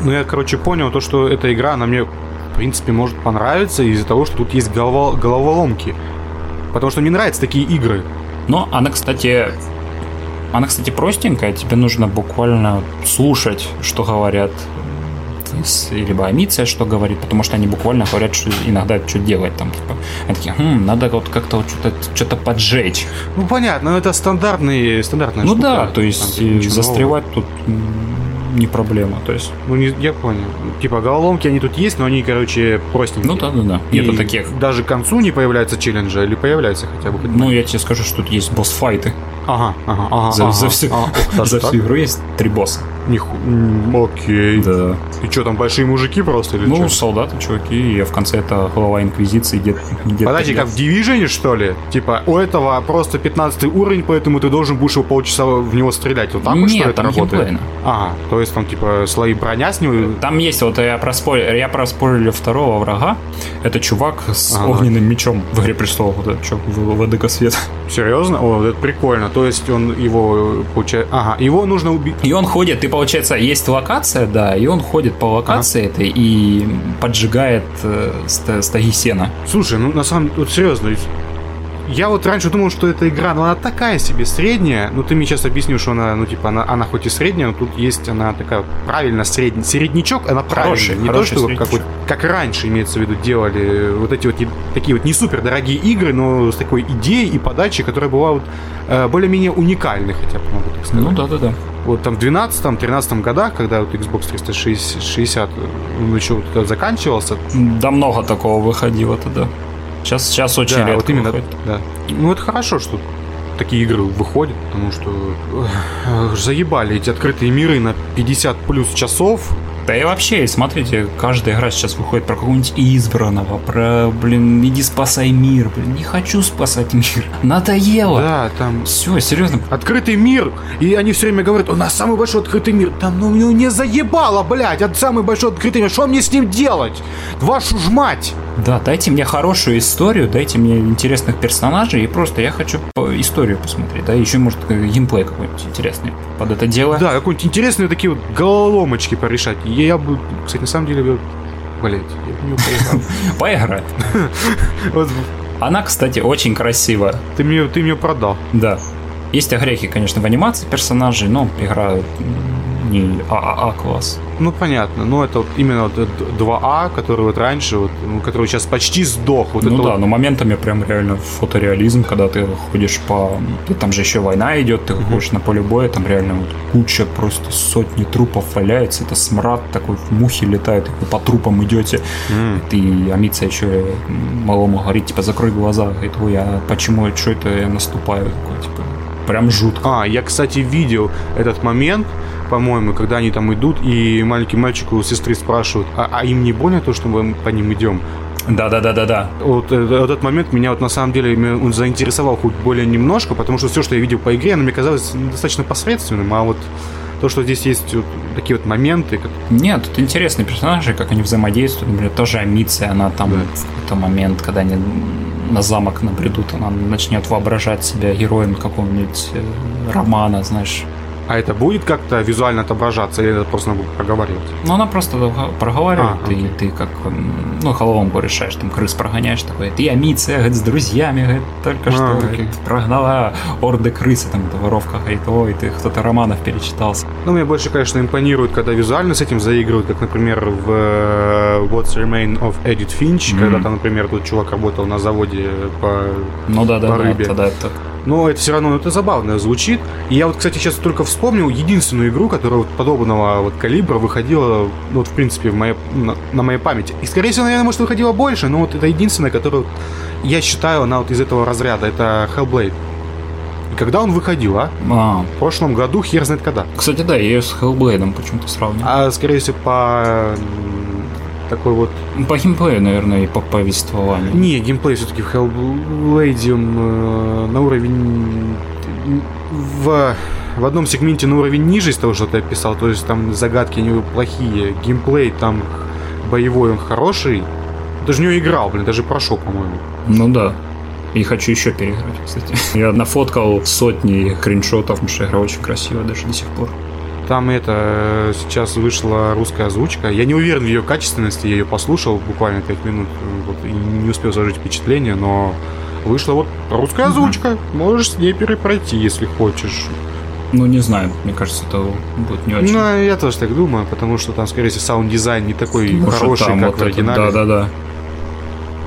Ну, я, короче, понял то, что эта игра, она мне, в принципе, может понравиться из-за того, что тут есть голова- головоломки. Потому что мне нравятся такие игры. Но она, кстати, она, кстати, простенькая, тебе нужно буквально слушать, что говорят либо Амиция, что говорит, потому что они буквально говорят, что иногда что делать там, типа, они такие, «Хм, надо вот как-то вот что-то что поджечь. Ну, понятно, но это стандартный, стандартная Ну штука. да, то есть застревать тут м, не проблема, то есть. Ну, не, я понял. Типа, головоломки они тут есть, но они, короче, простенькие. Ну да, да, да. И Нету таких. Даже к концу не появляются челленджи, или появляются хотя бы? Ну, я тебе скажу, что тут есть босс-файты. Ага, ага, ага. За, ага, за всю, ага. За всю игру есть три босса. Ниху... м, Окей. Да. И что, там большие мужики просто или Ну, чё? солдаты, чуваки, и в конце это глава Инквизиции дед. дед Подожди, как в Division, что ли? Типа, у этого просто 15 уровень, поэтому ты должен будешь его полчаса в него стрелять. Вот так вот, что Нет, это работает? геймплейно. Ага, то есть там, типа, слои броня с него... Там есть, вот я проспорил, я проспорил второго врага. Это чувак с Ага. огненным мечом в «Игре престолов». Вот этот чувак, в- Владыка Света. Серьезно? О, это прикольно. То есть он его, получает... Ага, его нужно убить... И он ходит, и получается, есть локация, да, и он ходит по локации этой и поджигает э, ст- стаги сена. Слушай, ну на самом деле, вот серьезно, я вот раньше думал, что эта игра, ну она такая себе средняя, ну ты мне сейчас объяснил, что она, ну типа, она, она хоть и средняя, но тут есть она такая правильно средняя, середнячок, она правильная, Хороший, не хороший то, что как, вот, как раньше, имеется в виду, делали вот эти вот не- такие вот не супер дорогие игры, но с такой идеей и подачей, которая была вот э, более-менее уникальной, хотя бы могу так сказать. Ну да-да-да. Вот там в 12-13 годах, когда вот Xbox 360 он еще вот заканчивался, Да много такого выходило тогда. Сейчас, сейчас очень Да, редко вот именно, выходит. да. Ну, это хорошо, что такие игры выходят, потому что эх, заебали эти открытые миры на 50 плюс часов. Да и вообще, смотрите, каждая игра сейчас выходит про какого-нибудь избранного, про, блин, иди спасай мир, блин, не хочу спасать мир. Надоело. Да, там Все, серьезно. открытый мир, и они все время говорят, у нас самый большой открытый мир. Там, ну, ну не заебало, блядь, это самый большой открытый мир, что мне с ним делать? Вашу ж мать! Да, дайте мне хорошую историю, дайте мне интересных персонажей, и просто я хочу историю посмотреть, да, еще, может, э, геймплей какой-нибудь интересный под это дело. Да, какой-нибудь интересные такие вот головоломочки порешать. Я, бы, кстати, на самом деле, блядь, я бы не поиграл. Поиграть. Вот Она, кстати, очень красивая. ты мне, ты мне продал. Да. Есть огрехи, конечно, в анимации персонажей, но игра не ААА класс. Ну, понятно. Но это вот именно вот этот 2А, который вот раньше, вот, ну, который сейчас почти сдох. Вот ну да, вот- но моментами прям реально фотореализм, когда ты ходишь по... Там же еще война идет, ты ходишь на поле боя, там реально вот куча, просто сотни трупов валяется, это смрад такой, мухи летают, и вы по трупам идете. М. Ты Амица еще малому говорит, типа, закрой глаза. Говорит, ой, а почему, что это я наступаю? Такой, типа, прям жутко. А, я, кстати, видел этот момент, по-моему, когда они там идут, и маленький мальчик у сестры спрашивают, а, а им не больно то, что мы по ним идем? Да-да-да-да-да. Вот э, этот момент меня вот на самом деле он заинтересовал хоть более немножко, потому что все, что я видел по игре, оно мне казалось достаточно посредственным, а вот то, что здесь есть вот такие вот моменты, как Нет, тут интересные персонажи, как они взаимодействуют. Например, тоже Амиция, она там Да. в какой-то момент, когда они на замок набредут, она начнет воображать себя героем какого-нибудь э, романа, знаешь. А это будет как-то визуально отображаться, или это просто будет проговаривать? Ну, она просто проговаривает, А, и ты как, ну, головоломку решаешь, там, крыс прогоняешь, такой, ты Амиция, говорит, с друзьями, говорит, только А, что, говорит, прогнала орды крысы, там, эта воровка, говорит, ой, ты кто-то романов перечитался. Ну, мне больше, конечно, импонирует, когда визуально с этим заигрывают, как, например, в э, What's Remain of Edith Finch, Мгм. когда там, например, тут чувак работал на заводе по... Ну, да-да-да, По рыбе. тогда это Но это все равно ну, это забавно звучит. И я вот, кстати, сейчас только вспомнил единственную игру, которая вот подобного вот калибра выходила, ну, вот, в принципе, в моей, на, на моей памяти. И, скорее всего, наверное, может, выходила больше, но вот это единственная, которую я считаю, она вот из этого разряда. Это Hellblade. И когда он выходил, а? А, В прошлом году, хер знает когда. кстати, да, я ее с Hellblade почему-то сравниваю. А, скорее всего, по такой вот... По геймплею, наверное, и по повествованию. Не, геймплей все-таки в Hellblade он, э, на уровень... В, в одном сегменте на уровень ниже из того, что ты описал, то есть там загадки не плохие, геймплей там боевой он хороший. Даже него играл, блин, даже прошел, по-моему. Ну да. И хочу еще переиграть, кстати. Я нафоткал сотни скриншотов, потому что игра очень красивая даже до сих пор. Там это э, сейчас вышла русская озвучка. Я не уверен в ее качественности, я ее послушал буквально 5 минут э, вот, и не успел сложить впечатление, но вышла вот русская озвучка. Можешь с ней перепройти, если хочешь. Ну, не знаю, мне кажется, это будет не очень. Ну, я тоже так думаю, потому что там, скорее всего, саунд-дизайн не такой Может, хороший, там как вот в оригинале. Да-да-да.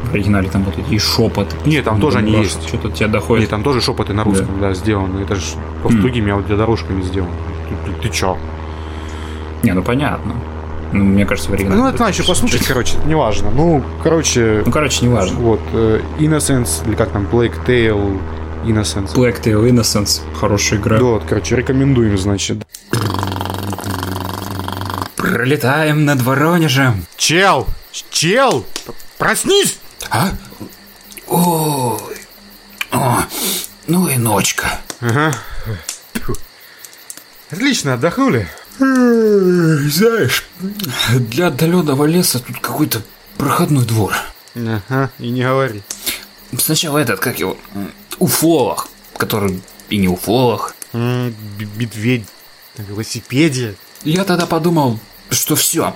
В оригинале там вот эти шепот. Не, там тоже они есть. Что-то тебе доходит. Нет, там тоже шепоты на русском, да, сделаны. Это же просто М. другими аудиодорожками сделано. Ты, ты- ты чё? Не, ну понятно. Ну, мне кажется, в оригинале. Ну, это надо еще послушать, короче, неважно. Ну, короче, Ну, короче, неважно. вот, э, Innocence, или как там, Plague Tale Innocence. Black Tail Innocence. Хорошая игра. Да, вот, короче, рекомендуем, значит. Пролетаем над Воронежем. Чел! Чел! Проснись! А? Ой. О, ну и ночка. Отлично, отдохнули. Знаешь, для отдаленного леса тут какой-то проходной двор. Ага, и не говори. Сначала этот, как его, м, уфолог, который и не уфолог. М, б- Медведь на велосипеде. Я тогда подумал, что все,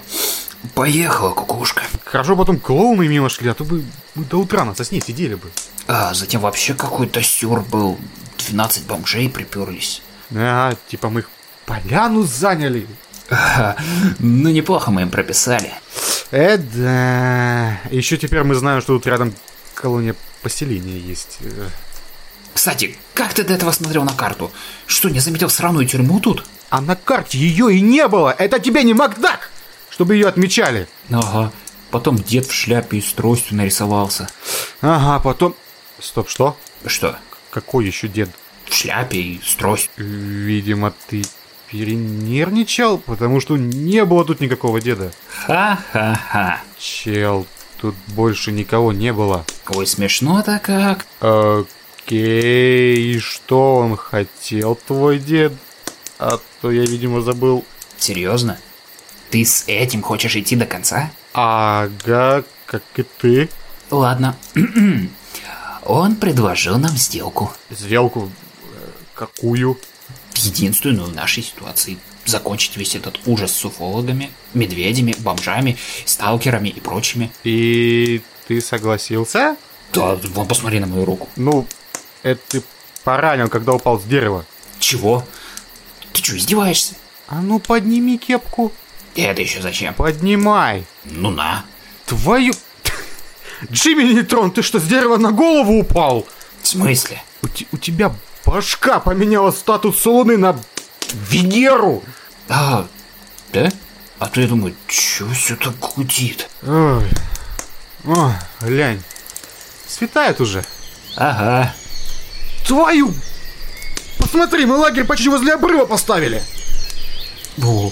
поехала кукушка. Хорошо потом клоуны мимо шли, а то бы мы до утра на сосне сидели бы. А затем вообще какой-то сюр был. 12 бомжей приперлись. А, типа мы их поляну заняли. Ну неплохо мы им прописали. Э, да. Еще теперь мы знаем, что тут рядом колония поселения есть. Кстати, как ты до этого смотрел на карту? Что, не заметил сраную тюрьму тут? А на карте ее и не было. Это тебе не Макдак, чтобы ее отмечали. Ага. Потом дед в шляпе и с тростью нарисовался. Ага, потом... Стоп, что? Что? Какой еще дед? В шляпе и с тростью. Видимо, ты перенервничал, потому что не было тут никакого деда. Ха-ха-ха. Чел, тут больше никого не было. Ой, смешно-то как. Окей, и что он хотел, твой дед? А то я, видимо, забыл. Серьезно? Ты с этим хочешь идти до конца? Ага, как и ты. Ладно. Он предложил нам сделку. Сделку э, какую? Единственную в нашей ситуации. Закончить весь этот ужас с уфологами, медведями, бомжами, сталкерами и прочими. И ты согласился? Да, вон посмотри на мою руку. Ну, это ты поранил, когда упал с дерева. Чего? Ты что, издеваешься? А ну подними кепку. Это еще зачем? Поднимай. Ну на. Твою... Джимми Нейтрон, ты что, с дерева на голову упал? В смысле? У, у тебя башка поменяла статус Луны на Венеру. А, да? А то я думаю, чё все так гудит? Ой. О, глянь. Светает уже. Ага. Твою... Посмотри, мы лагерь почти возле обрыва поставили. О,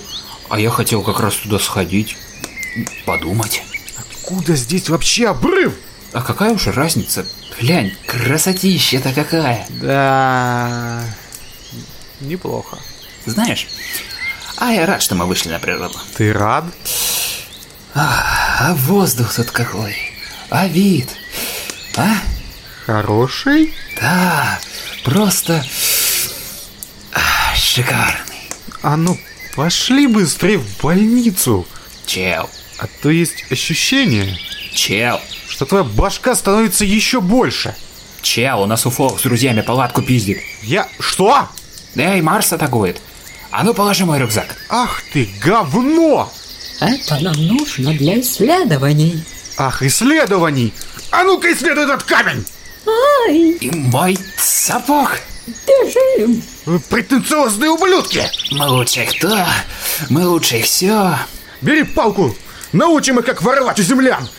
а я хотел как раз туда сходить. Подумать. Откуда здесь вообще обрыв? А какая уж разница? Глянь, красотища-то какая. Да... Неплохо. Знаешь, а я рад, что мы вышли на природу. Ты рад? А воздух тут какой. А вид. А? Хороший? Да, просто а, шикарный. А ну, пошли быстрее в больницу. Чел, А то есть ощущение, чел, что твоя башка становится еще больше. чел, у нас уфолог с друзьями палатку пиздит. Я... Что? Эй, Марс атакует. А ну положи мой рюкзак. Ах ты, говно! Это нам нужно для исследований. Ах, исследований! А ну-ка исследуй этот камень! Ай, И мой сапог. бежим. Вы претенциозные ублюдки! Мы лучше кто? Мы лучше их все. Бери палку! Научим их, как воровать у землян!